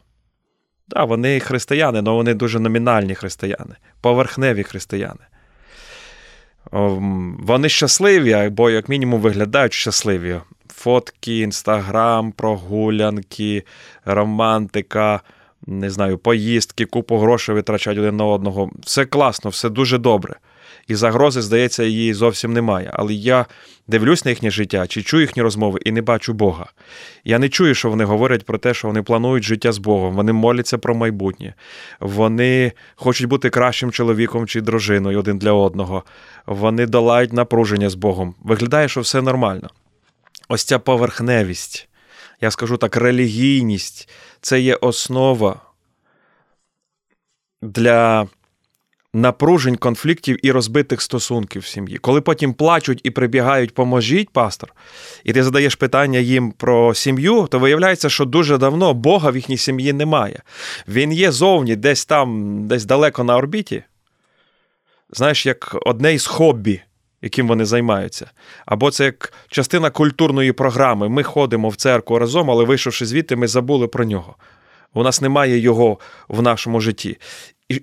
Так, вони християни, але вони дуже номінальні християни, поверхневі християни. Вони щасливі, або, як мінімум, виглядають щасливі. Фотки, інстаграм, прогулянки, романтика, не знаю, поїздки, купу грошей витрачають один на одного. Все класно, все дуже добре. І загрози, здається, її зовсім немає. Але я дивлюсь на їхнє життя, чи чую їхні розмови і не бачу Бога. Я не чую, що вони говорять про те, що вони планують життя з Богом, вони моляться про майбутнє, вони хочуть бути кращим чоловіком чи дружиною один для одного, вони долають напруження з Богом. Виглядає, що все нормально. Ось ця поверхневість, я скажу так, релігійність це є основа для напружень, конфліктів і розбитих стосунків в сім'ї. Коли потім плачуть і прибігають, поможіть, пастор, і ти задаєш питання їм про сім'ю, то виявляється, що дуже давно Бога в їхній сім'ї немає. Він є зовні, десь там, десь далеко на орбіті. Знаєш, як одне із хобі. Яким вони займаються. Або це як частина культурної програми. Ми ходимо в церкву разом, але вийшовши звідти, ми забули про нього. У нас немає його в нашому житті.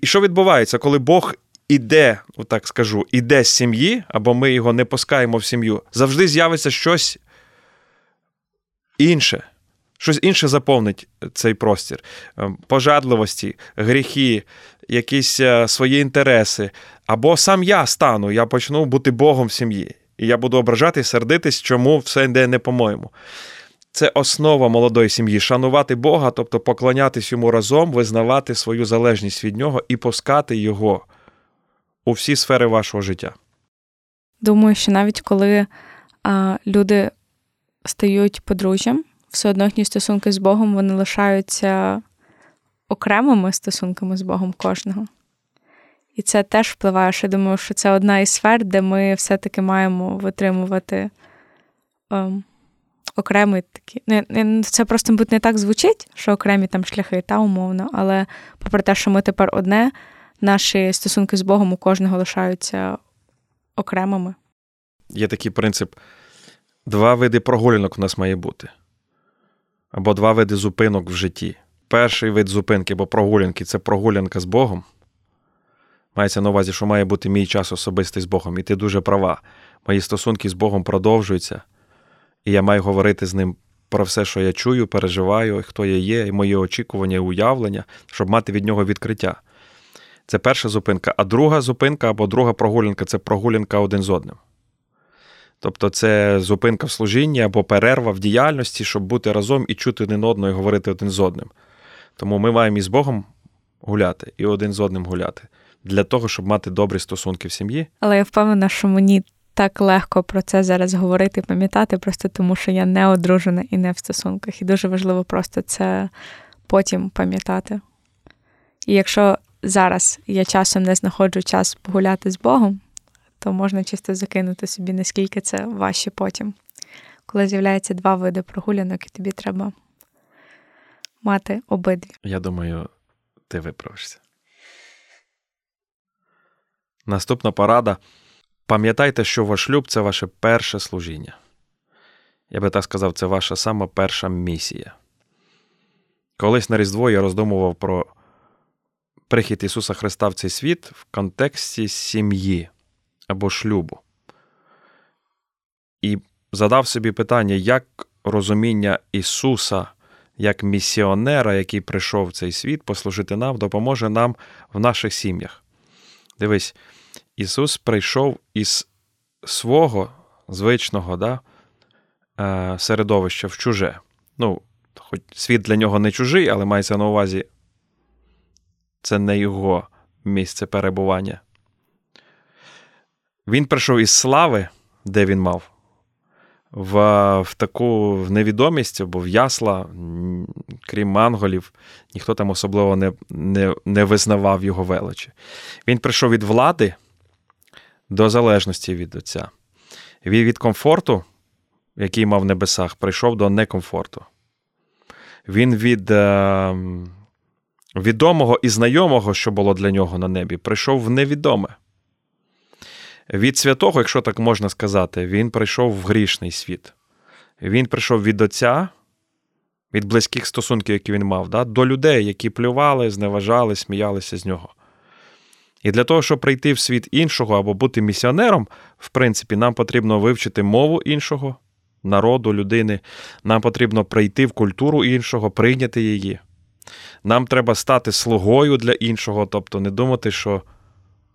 І, що відбувається, коли Бог іде, так скажу, іде з сім'ї, або ми його не пускаємо в сім'ю, завжди з'явиться щось інше. Щось інше заповнить цей простір. Е, пожадливості, гріхи, якісь е, свої інтереси. Або сам я стану, я почну бути Богом в сім'ї. І я буду ображати, сердитись, чому все йде не по-моєму. Це основа молодої сім'ї шанувати Бога, тобто поклонятись йому разом, визнавати свою залежність від нього і пускати його у всі сфери вашого життя. Думаю, що навіть коли а, люди стають подружжям, все одно їхні стосунки з Богом вони лишаються окремими стосунками з Богом кожного. І це теж впливає, що я думаю, що це одна із сфер, де ми все-таки маємо витримувати. Ем, окремий такий. Не, Це просто мабуть, не так звучить, що окремі там шляхи, та умовно, але попри те, що ми тепер одне, наші стосунки з Богом у кожного лишаються окремими. Є такий принцип: два види прогулянок у нас має бути. Або два види зупинок в житті. Перший вид зупинки або прогулянки це прогулянка з Богом. Мається на увазі, що має бути мій час особистий з Богом. І ти дуже права. Мої стосунки з Богом продовжуються, і я маю говорити з ним про все, що я чую, переживаю, хто я є, і мої очікування, і уявлення, щоб мати від нього відкриття. Це перша зупинка. А друга зупинка або друга прогулянка це прогулянка один з одним. Тобто це зупинка в служінні або перерва в діяльності, щоб бути разом і чути один одного і говорити один з одним. Тому ми маємо із Богом гуляти і один з одним гуляти для того, щоб мати добрі стосунки в сім'ї. Але я впевнена, що мені так легко про це зараз говорити, пам'ятати, просто тому що я не одружена і не в стосунках. І дуже важливо просто це потім пам'ятати. І якщо зараз я часом не знаходжу час погуляти з Богом, то можна чисто закинути собі, наскільки це важче потім. Коли з'являється два види прогулянок, і тобі треба мати обидві. Я думаю, ти виправишся. Наступна порада. Пам'ятайте, що ваш шлюб це ваше перше служіння. Я би так сказав, це ваша сама перша місія. Колись на Різдво я роздумував про прихід Ісуса Христа в цей світ в контексті сім'ї або шлюбу. І задав собі питання, як розуміння Ісуса як місіонера, який прийшов в цей світ, послужити нам, допоможе нам в наших сім'ях. Дивись, Ісус прийшов із свого звичного да, е, середовища в чуже. Ну, хоч світ для нього не чужий, але мається на увазі, це не його місце перебування. Він прийшов із слави, де він мав, в в таку в невідомість або в ясла, крім монголів, ніхто там особливо не, не, не визнавав його величі. Він прийшов від влади до залежності від Отця. Він від комфорту, який мав в небесах, прийшов до некомфорту. Він від е, відомого і знайомого, що було для нього на небі, прийшов в невідоме. Від святого, якщо так можна сказати, він прийшов в грішний світ. Він прийшов від Отця, від близьких стосунків, які він мав, да, до людей, які плювали, зневажали, сміялися з нього. І для того, щоб прийти в світ іншого або бути місіонером, в принципі, нам потрібно вивчити мову іншого, народу, людини. Нам потрібно прийти в культуру іншого, прийняти її. Нам треба стати слугою для іншого, тобто не думати, що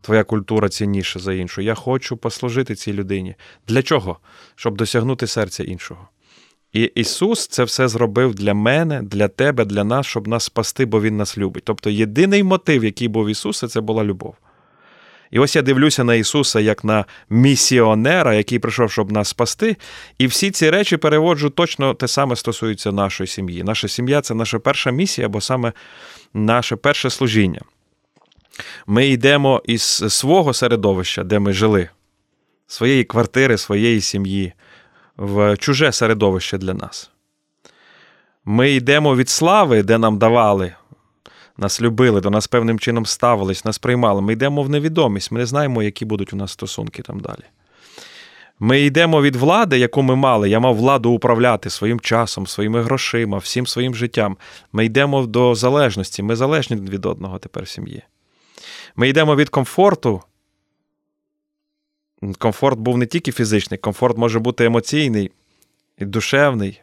твоя культура цінніша за іншу. Я хочу послужити цій людині. Для чого? Щоб досягнути серця іншого. І Ісус це все зробив для мене, для тебе, для нас, щоб нас спасти, бо Він нас любить. Тобто єдиний мотив, який був Ісуса, це була любов. І ось я дивлюся на Ісуса як на місіонера, який прийшов, щоб нас спасти. І всі ці речі переводжу точно те саме стосується нашої сім'ї. Наша сім'я це наша перша місія, або саме наше перше служіння. Ми йдемо із свого середовища, де ми жили, своєї квартири, своєї сім'ї, в чуже середовище для нас. Ми йдемо від слави, де нам давали, нас любили, до нас певним чином ставились, нас приймали. Ми йдемо в невідомість, ми не знаємо, які будуть у нас стосунки там далі. Ми йдемо від влади, яку ми мали. Я мав владу управляти своїм часом, своїми грошима, всім своїм життям. Ми йдемо до залежності, ми залежні від одного тепер в сім'ї. Ми йдемо від комфорту. Комфорт був не тільки фізичний, комфорт може бути емоційний і душевний,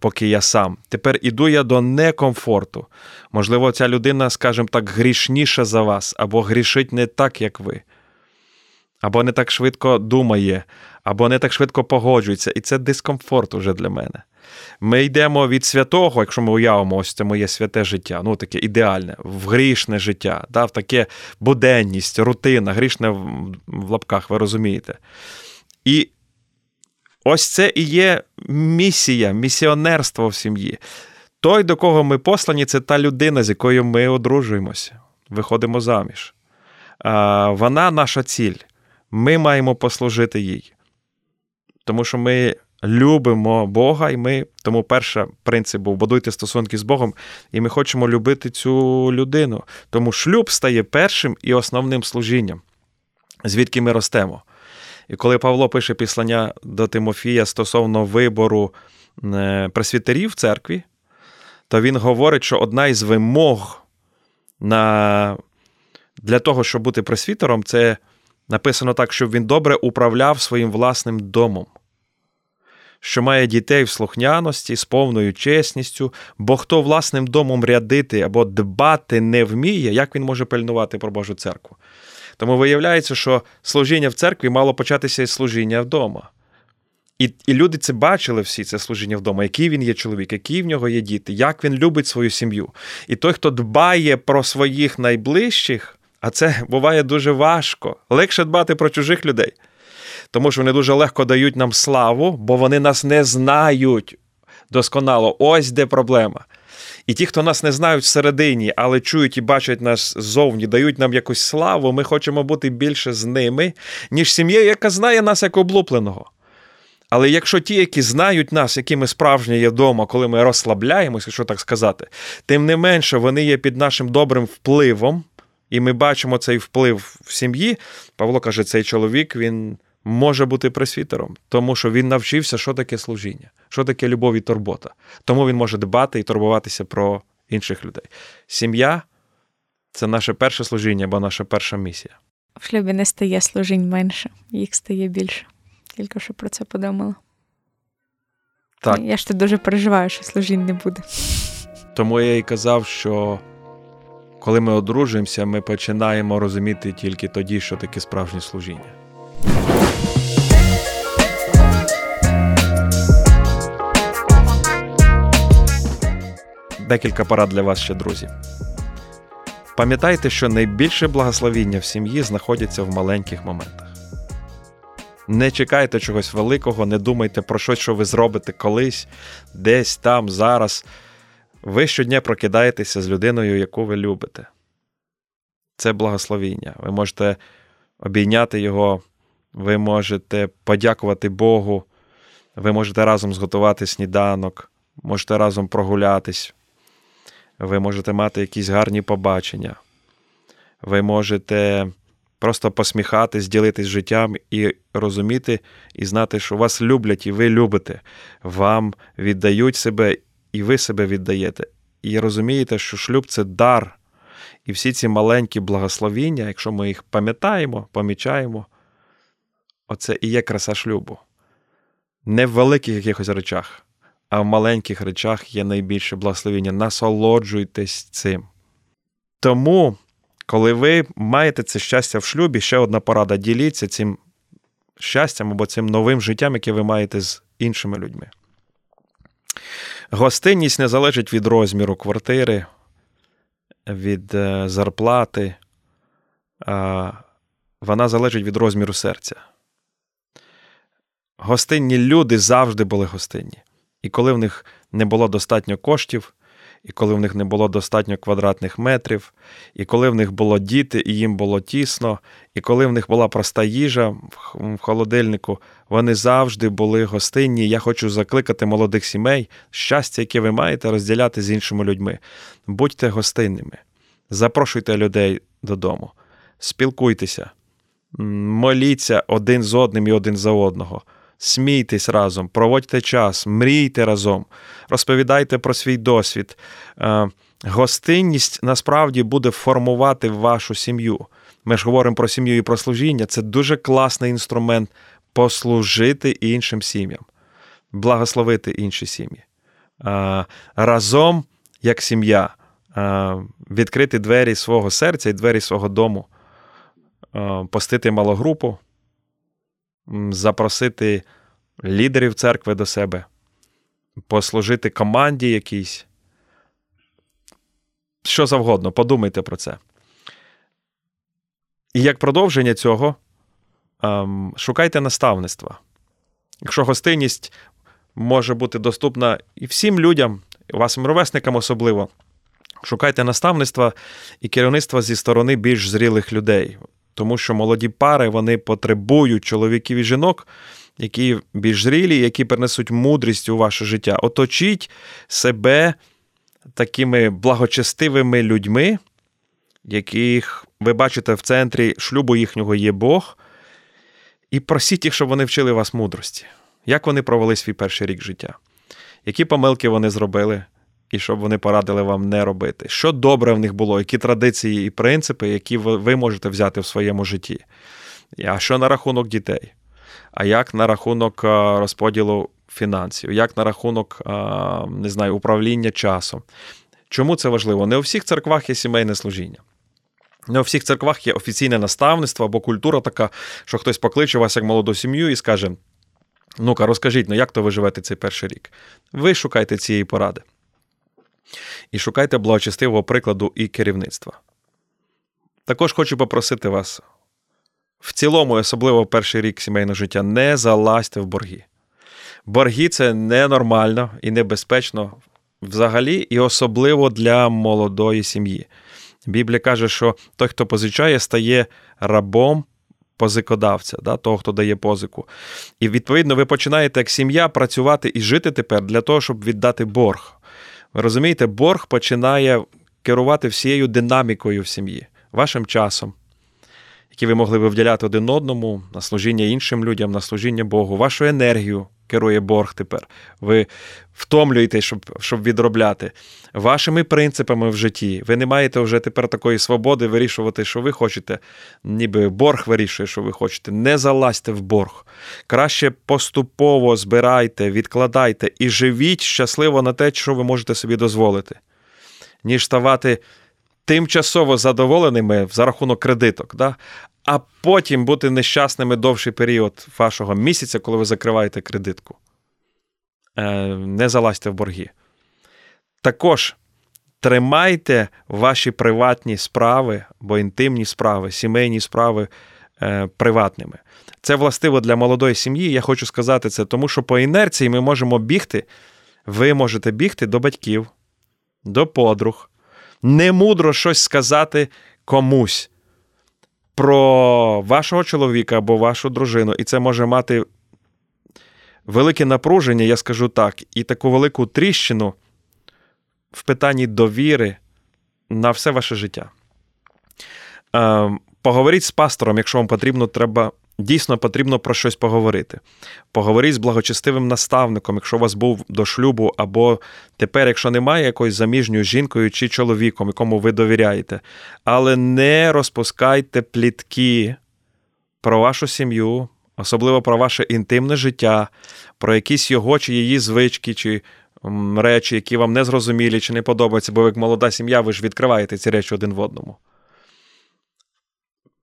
поки я сам. Тепер іду я до некомфорту. Можливо, ця людина, скажімо так, грішніша за вас, або грішить не так, як ви, або не так швидко думає, або не так швидко погоджується. І це дискомфорт уже для мене. Ми йдемо від святого, якщо ми уявимо, ось це моє святе життя, ну таке ідеальне, в грішне життя, да, в таке буденність, рутина, грішне в лапках, ви розумієте. І ось це і є місія, місіонерство в сім'ї. Той, до кого ми послані, це та людина, з якою ми одружуємося, виходимо заміж. Вона наша ціль. Ми маємо послужити їй. Тому що ми любимо Бога, і ми тому перший принцип був будуйте стосунки з Богом, і ми хочемо любити цю людину. Тому шлюб стає першим і основним служінням, звідки ми ростемо. І коли Павло пише післання до Тимофія стосовно вибору е, пресвітерів в церкві, то він говорить, що одна із вимог на... для того, щоб бути пресвітером, це написано так, щоб він добре управляв своїм власним домом що має дітей в слухняності з повною чесністю, бо хто власним домом рядити або дбати не вміє, як він може пильнувати про Божу церкву? Тому виявляється, що служіння в церкві мало початися із служіння вдома. І і люди це бачили всі, це служіння вдома, який він є чоловік, які в нього є діти, як він любить свою сім'ю. І той, хто дбає про своїх найближчих, а це буває дуже важко, легше дбати про чужих людей тому що вони дуже легко дають нам славу, бо вони нас не знають досконало. Ось де проблема. І ті, хто нас не знають всередині, але чують і бачать нас ззовні, дають нам якусь славу, ми хочемо бути більше з ними, ніж сім'єю, яка знає нас як облупленого. Але якщо ті, які знають нас, які ми справжні є вдома, коли ми розслабляємося, якщо так сказати, тим не менше вони є під нашим добрим впливом, і ми бачимо цей вплив в сім'ї. Павло каже, цей чоловік він може бути пресвітером, тому що він навчився, що таке служіння, що таке любов і турбота. Тому він може дбати і турбуватися про інших людей. Сім'я це наше перше служіння, бо наша перша місія. В шлюбі не стає служінь менше, їх стає більше. Тільки що про це подумала. Так. Я ж ти дуже переживаю, що служінь не буде. Тому я і казав, що коли ми одружуємося, ми починаємо розуміти тільки тоді, що таке справжнє служіння. Декілька порад для вас ще, друзі. Пам'ятайте, що найбільше благословіння в сім'ї знаходяться в маленьких моментах. Не чекайте чогось великого, не думайте про щось, що ви зробите колись, десь там, зараз. Ви щодня прокидаєтеся з людиною, яку ви любите. Це благословіння. Ви можете обійняти його, ви можете подякувати Богу, ви можете разом зготувати сніданок, можете разом прогулятись, ви можете мати якісь гарні побачення, ви можете просто посміхатись, ділитись життям і розуміти, і знати, що вас люблять, і ви любите, вам віддають себе, і ви себе віддаєте. І розумієте, що шлюб це дар. І всі ці маленькі благословіння, якщо ми їх пам'ятаємо, помічаємо, оце і є краса шлюбу. Не в великих якихось речах, а в маленьких речах є найбільше благословіння. Насолоджуйтесь цим. Тому, коли ви маєте це щастя в шлюбі, ще одна порада: діліться цим щастям або цим новим життям, яке ви маєте з іншими людьми. Гостинність не залежить від розміру квартири, від е, зарплати, вона залежить від розміру серця. Гостинні люди завжди були гостинні. І коли в них не було достатньо коштів, і коли в них не було достатньо квадратних метрів, і коли в них було діти, і їм було тісно, і коли в них була проста їжа в холодильнику, вони завжди були гостинні. Я хочу закликати молодих сімей, щастя, яке ви маєте, розділяти з іншими людьми. Будьте гостинними, запрошуйте людей додому, спілкуйтеся, моліться один з одним і один за одного смійтесь разом, проводьте час, мрійте разом, розповідайте про свій досвід. Е, гостинність насправді буде формувати вашу сім'ю. Ми ж говоримо про сім'ю і про служіння. Це дуже класний інструмент послужити іншим сім'ям, благословити інші сім'ї. Е, разом, як сім'я, е, відкрити двері свого серця і двері свого дому, постити малогрупу, запросити лідерів церкви до себе, послужити команді якійсь. Що завгодно, подумайте про це. І як продовження цього, шукайте наставництва. Якщо гостинність може бути доступна і всім людям, і вашим ровесникам особливо, шукайте наставництва і керівництва зі сторони більш зрілих людей тому що молоді пари вони потребують чоловіків і жінок, які більш зрілі, які принесуть мудрість у ваше життя. Оточіть себе такими благочестивими людьми, яких ви бачите в центрі шлюбу їхнього є Бог, і просіть їх, щоб вони вчили вас мудрості. Як вони провели свій перший рік життя? Які помилки вони зробили, і щоб вони порадили вам не робити? Що добре в них було, які традиції і принципи, які ви можете взяти в своєму житті? А що на рахунок дітей? А як на рахунок розподілу фінансів, як на рахунок не знаю, управління часом? Чому це важливо? Не у всіх церквах є сімейне служіння. Не у всіх церквах є офіційне наставництво або культура така, що хтось покличе вас як молоду сім'ю і скаже: Ну-ка, розкажіть, ну як то ви живете цей перший рік? Ви шукайте цієї поради. І шукайте благочестивого прикладу і керівництва. Також хочу попросити вас в цілому, особливо перший рік сімейного життя, не залазьте в борги. Борги це ненормально і небезпечно взагалі, і особливо для молодої сім'ї. Біблія каже, що той, хто позичає, стає рабом позикодавця, да, того, хто дає позику. І відповідно ви починаєте як сім'я працювати і жити тепер для того, щоб віддати борг. Ви розумієте, борг починає керувати всією динамікою в сім'ї, вашим часом, який ви могли би вділяти один одному на служіння іншим людям, на служіння Богу, вашу енергію, керує борг тепер. Ви втомлюєте, щоб щоб відробляти вашими принципами в житті. Ви не маєте вже тепер такої свободи вирішувати, що ви хочете, ніби борг вирішує, що ви хочете. Не залазьте в борг. Краще поступово збирайте, відкладайте і живіть щасливо на те, що ви можете собі дозволити, ніж ставати. Тимчасово задоволеними за рахунок кредиток, да? А потім бути нещасними довший період вашого місяця, коли ви закриваєте кредитку. Е, не залазьте в борги. Також тримайте ваші приватні справи, бо інтимні справи, сімейні справи е, приватними. Це властиво для молодої сім'ї. Я хочу сказати це, тому що по інерції ми можемо бігти. Ви можете бігти до батьків, до подруг, немудро щось сказати комусь про вашого чоловіка або вашу дружину, і це може мати велике напруження, я скажу так, і таку велику тріщину в питанні довіри на все ваше життя. Ем, поговоріть з пастором, якщо вам потрібно, треба Дійсно, потрібно про щось поговорити. Поговоріть з благочестивим наставником, якщо у вас був до шлюбу, або тепер, якщо немає якоюсь заміжньою жінкою чи чоловіком, якому ви довіряєте. Але не розпускайте плітки про вашу сім'ю, особливо про ваше інтимне життя, про якісь його чи її звички, чи речі, які вам не зрозумілі чи не подобаються, бо як молода сім'я, ви ж відкриваєте ці речі один в одному.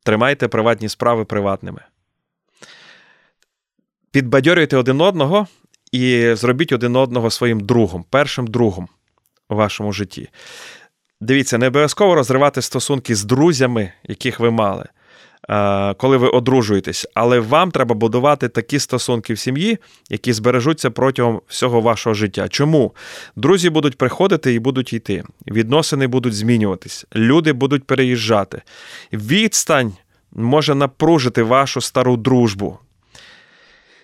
Тримайте приватні справи приватними підбадьорюйте один одного і зробіть один одного своїм другом, першим другом у вашому житті. Дивіться, не обов'язково розривати стосунки з друзями, яких ви мали, коли ви одружуєтесь, але вам треба будувати такі стосунки в сім'ї, які збережуться протягом всього вашого життя. Чому? Друзі будуть приходити і будуть йти, відносини будуть змінюватись, люди будуть переїжджати. Відстань може напружити вашу стару дружбу.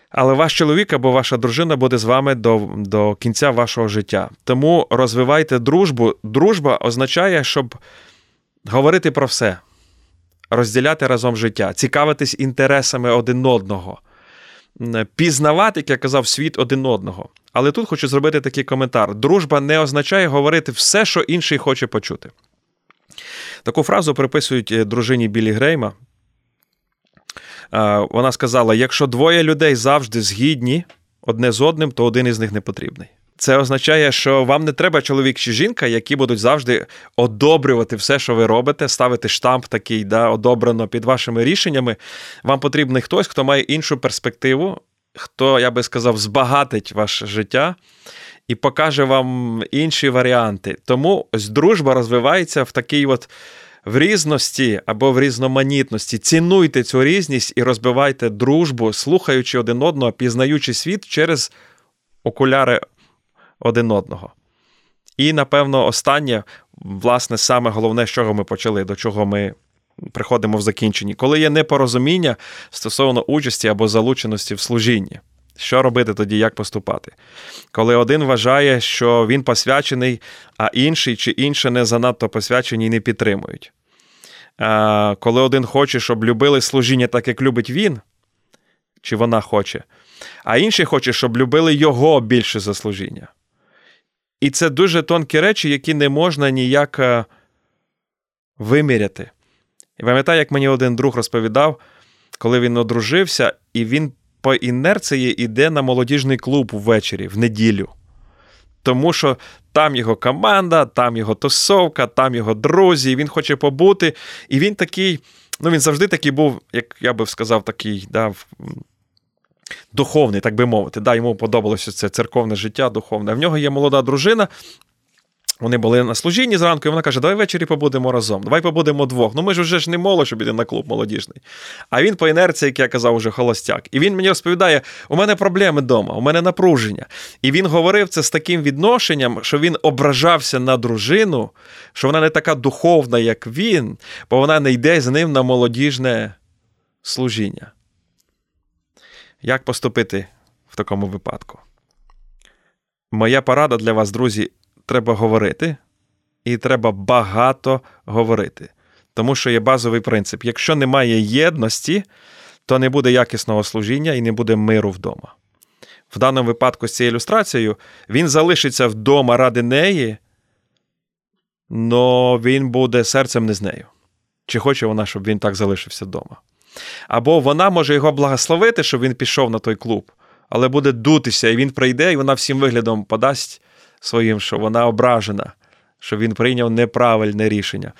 Але ваш чоловік або ваша дружина буде з вами до до кінця вашого життя. Тому розвивайте дружбу. Дружба означає, щоб говорити про все, розділяти разом життя, цікавитись інтересами один одного, пізнавати, як я казав, світ один одного. Але тут хочу зробити такий коментар: дружба не означає говорити все, що інший хоче почути. Таку фразу приписують е, дружині Білі Грейма. Вона сказала: якщо двоє людей завжди згідні одне з одним, то один із них не потрібний. Це означає, що вам не треба чоловік чи жінка, які будуть завжди одобрювати все, що ви робите, ставити штамп такий, да, одобрено під вашими рішеннями. Вам потрібний хтось, хто має іншу перспективу, хто, я би сказав, збагатить ваше життя і покаже вам інші варіанти. Тому ось дружба розвивається в такий от в різності або в різноманітності. Цінуйте цю різність і розбивайте дружбу, слухаючи один одного, пізнаючи світ через окуляри один одного. І, напевно, останнє, власне, саме головне, з чого ми почали, до чого ми приходимо в закінченні, коли є непорозуміння стосовно участі або залученості в служінні. Що робити тоді, як поступати? Коли один вважає, що він посвячений, а інший чи інше не занадто посвячені і не підтримують. Коли один хоче, щоб любили служіння так, як любить він, чи вона хоче, а інший хоче, щоб любили його більше за служіння. І це дуже тонкі речі, які не можна ніяк е, виміряти. І пам'ятаю, як мені один друг розповідав, коли він одружився, і він по інерції йде на молодіжний клуб ввечері, в неділю. Тому що там його команда, там його тусовка, там його друзі, він хоче побути. І він такий, ну він завжди такий був, як я би сказав, такий, да, духовний, так би мовити. Да, Йому подобалося це церковне життя духовне. В нього є молода дружина. Вони були на служінні зранку, і вона каже: Давай ввечері побудемо разом, давай побудемо двох. Ну ми ж вже ж не молодь, щоб іти на клуб молодіжний. А він по інерції, як я казав, уже холостяк. І він мені розповідає: у мене проблеми вдома, у мене напруження. І він говорив це з таким відношенням, що він ображався на дружину, що вона не така духовна, як він, бо вона не йде з ним на молодіжне служіння. Як поступити в такому випадку? Моя порада для вас, друзі, треба говорити, і треба багато говорити. Тому що є базовий принцип: якщо немає єдності, то не буде якісного служіння і не буде миру вдома. В даному випадку з цією ілюстрацією він залишиться вдома ради неї, але він буде серцем не з нею. Чи хоче вона, щоб він так залишився вдома? Або вона може його благословити, щоб він пішов на той клуб, але буде дутися, і він прийде, і вона всім виглядом подасть своїм, що вона ображена, що він прийняв неправильне рішення.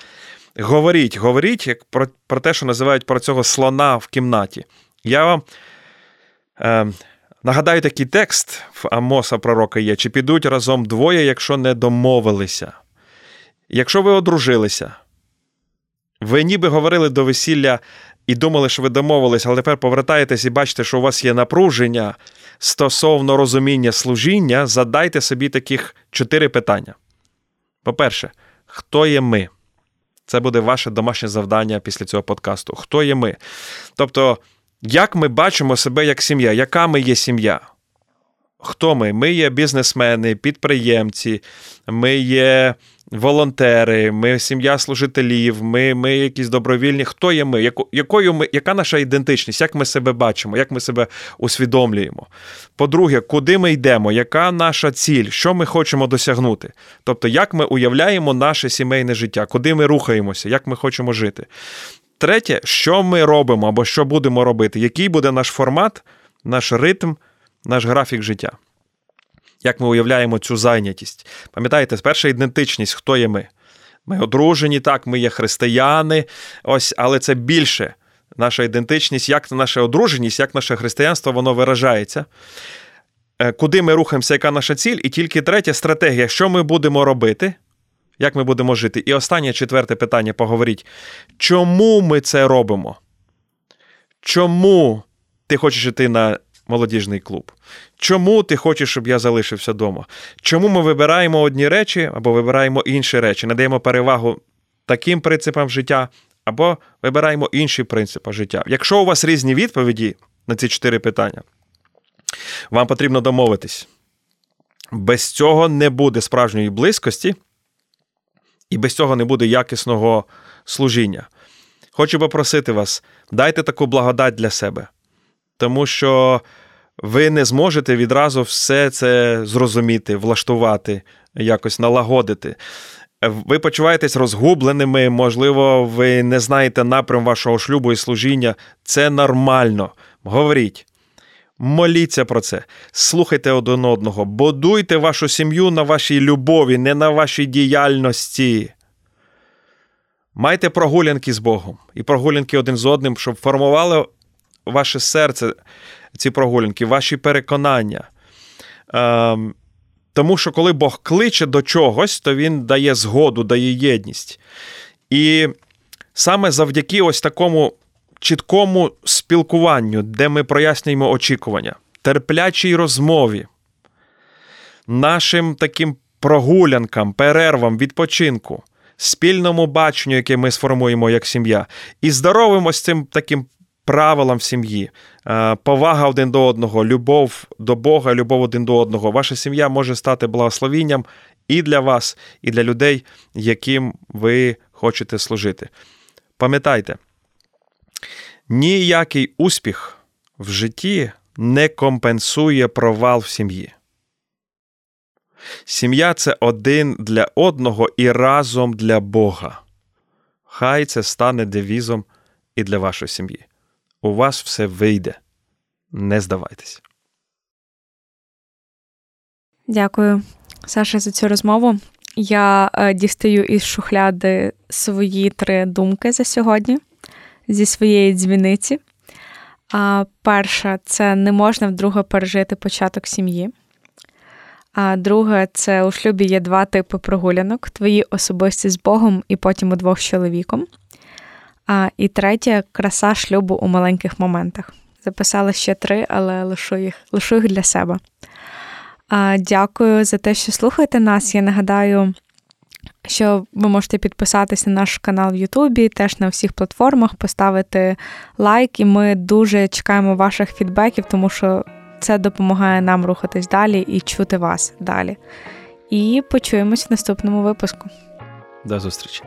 Говоріть, говоріть як про про те, що називають про цього слона в кімнаті. Я вам е, нагадаю такий текст в Амоса пророка є: чи підуть разом двоє, якщо не домовилися. Якщо ви одружилися, ви ніби говорили до весілля і думали, що ви домовились, але тепер повертаєтесь і бачите, що у вас є напруження стосовно розуміння служіння, задайте собі таких чотири питання. По-перше, хто є ми? Це буде ваше домашнє завдання після цього подкасту. Хто є ми? Тобто, як ми бачимо себе як сім'я? Яка ми є сім'я? Хто ми? Ми є бізнесмени, підприємці, ми є волонтери, ми сім'я служителів, ми ми якісь добровільні. Хто є ми? Якою ми, Яка наша ідентичність? Як ми себе бачимо, як ми себе усвідомлюємо? По-друге, куди ми йдемо? Яка наша ціль? Що ми хочемо досягнути? Тобто, як ми уявляємо наше сімейне життя, куди ми рухаємося, як ми хочемо жити? Третє, що ми робимо або що будемо робити? Який буде наш формат, наш ритм, наш графік життя? як ми уявляємо цю зайнятість. Пам'ятаєте, перша ідентичність, хто є ми? Ми одружені, так, ми є християни, ось, але це більше наша ідентичність, як наша одруженість, як наше християнство, воно виражається. Е, куди ми рухаємося, яка наша ціль? І тільки третя стратегія, що ми будемо робити, як ми будемо жити. І останнє четверте питання поговоріть. Чому ми це робимо? Чому ти хочеш йти на молодіжний клуб. Чому ти хочеш, щоб я залишився вдома? Чому ми вибираємо одні речі або вибираємо інші речі, надаємо перевагу таким принципам життя, або вибираємо інші принципи життя? Якщо у вас різні відповіді на ці чотири питання, вам потрібно домовитись. Без цього не буде справжньої близькості, і без цього не буде якісного служіння. Хочу попросити вас, дайте таку благодать для себе тому що ви не зможете відразу все це зрозуміти, влаштувати, якось налагодити. Ви почуваєтесь розгубленими, можливо, ви не знаєте напрям вашого шлюбу і служіння. Це нормально. Говоріть. Моліться про це, слухайте один одного, будуйте вашу сім'ю на вашій любові, не на вашій діяльності. Майте прогулянки з Богом і прогулянки один з одним, щоб формували ваше серце, ці прогулянки, ваші переконання. Ем, тому що коли Бог кличе до чогось, то Він дає згоду, дає єдність. І саме завдяки ось такому чіткому спілкуванню, де ми прояснюємо очікування, терплячій розмові, нашим таким прогулянкам, перервам, відпочинку. спільному баченню, яке ми сформуємо як сім'я, і здоровим ось цим таким правилам в сім'ї, е, повага один до одного, любов до Бога, любов один до одного. Ваша сім'я може стати благословінням і для вас, і для людей, яким ви хочете служити. Пам'ятайте, ніякий успіх в житті не компенсує провал в сім'ї. Сім'я це один для одного і разом для Бога. Хай це стане девізом і для вашої сім'ї. У вас все вийде. Не здавайтесь. Дякую, Саша, за цю розмову. Я е, дістаю із шухляди свої три думки за сьогодні зі своєї дзвіниці. А перша це не можна вдруге пережити початок сім'ї. А друге, це у шлюбі є два типи прогулянок: твої особисті з Богом і потім удвох з чоловіком. А, і третє краса шлюбу у маленьких моментах. Записала ще три, але лишу їх, лишу їх для себе. А, Дякую за те, що слухаєте нас. Я нагадаю, що ви можете підписатись на наш канал в Ютубі, теж на всіх платформах, поставити лайк, і ми дуже чекаємо ваших фідбеків, тому що це допомагає нам рухатись далі і чути вас далі. І почуємось в наступному випуску. До зустрічі.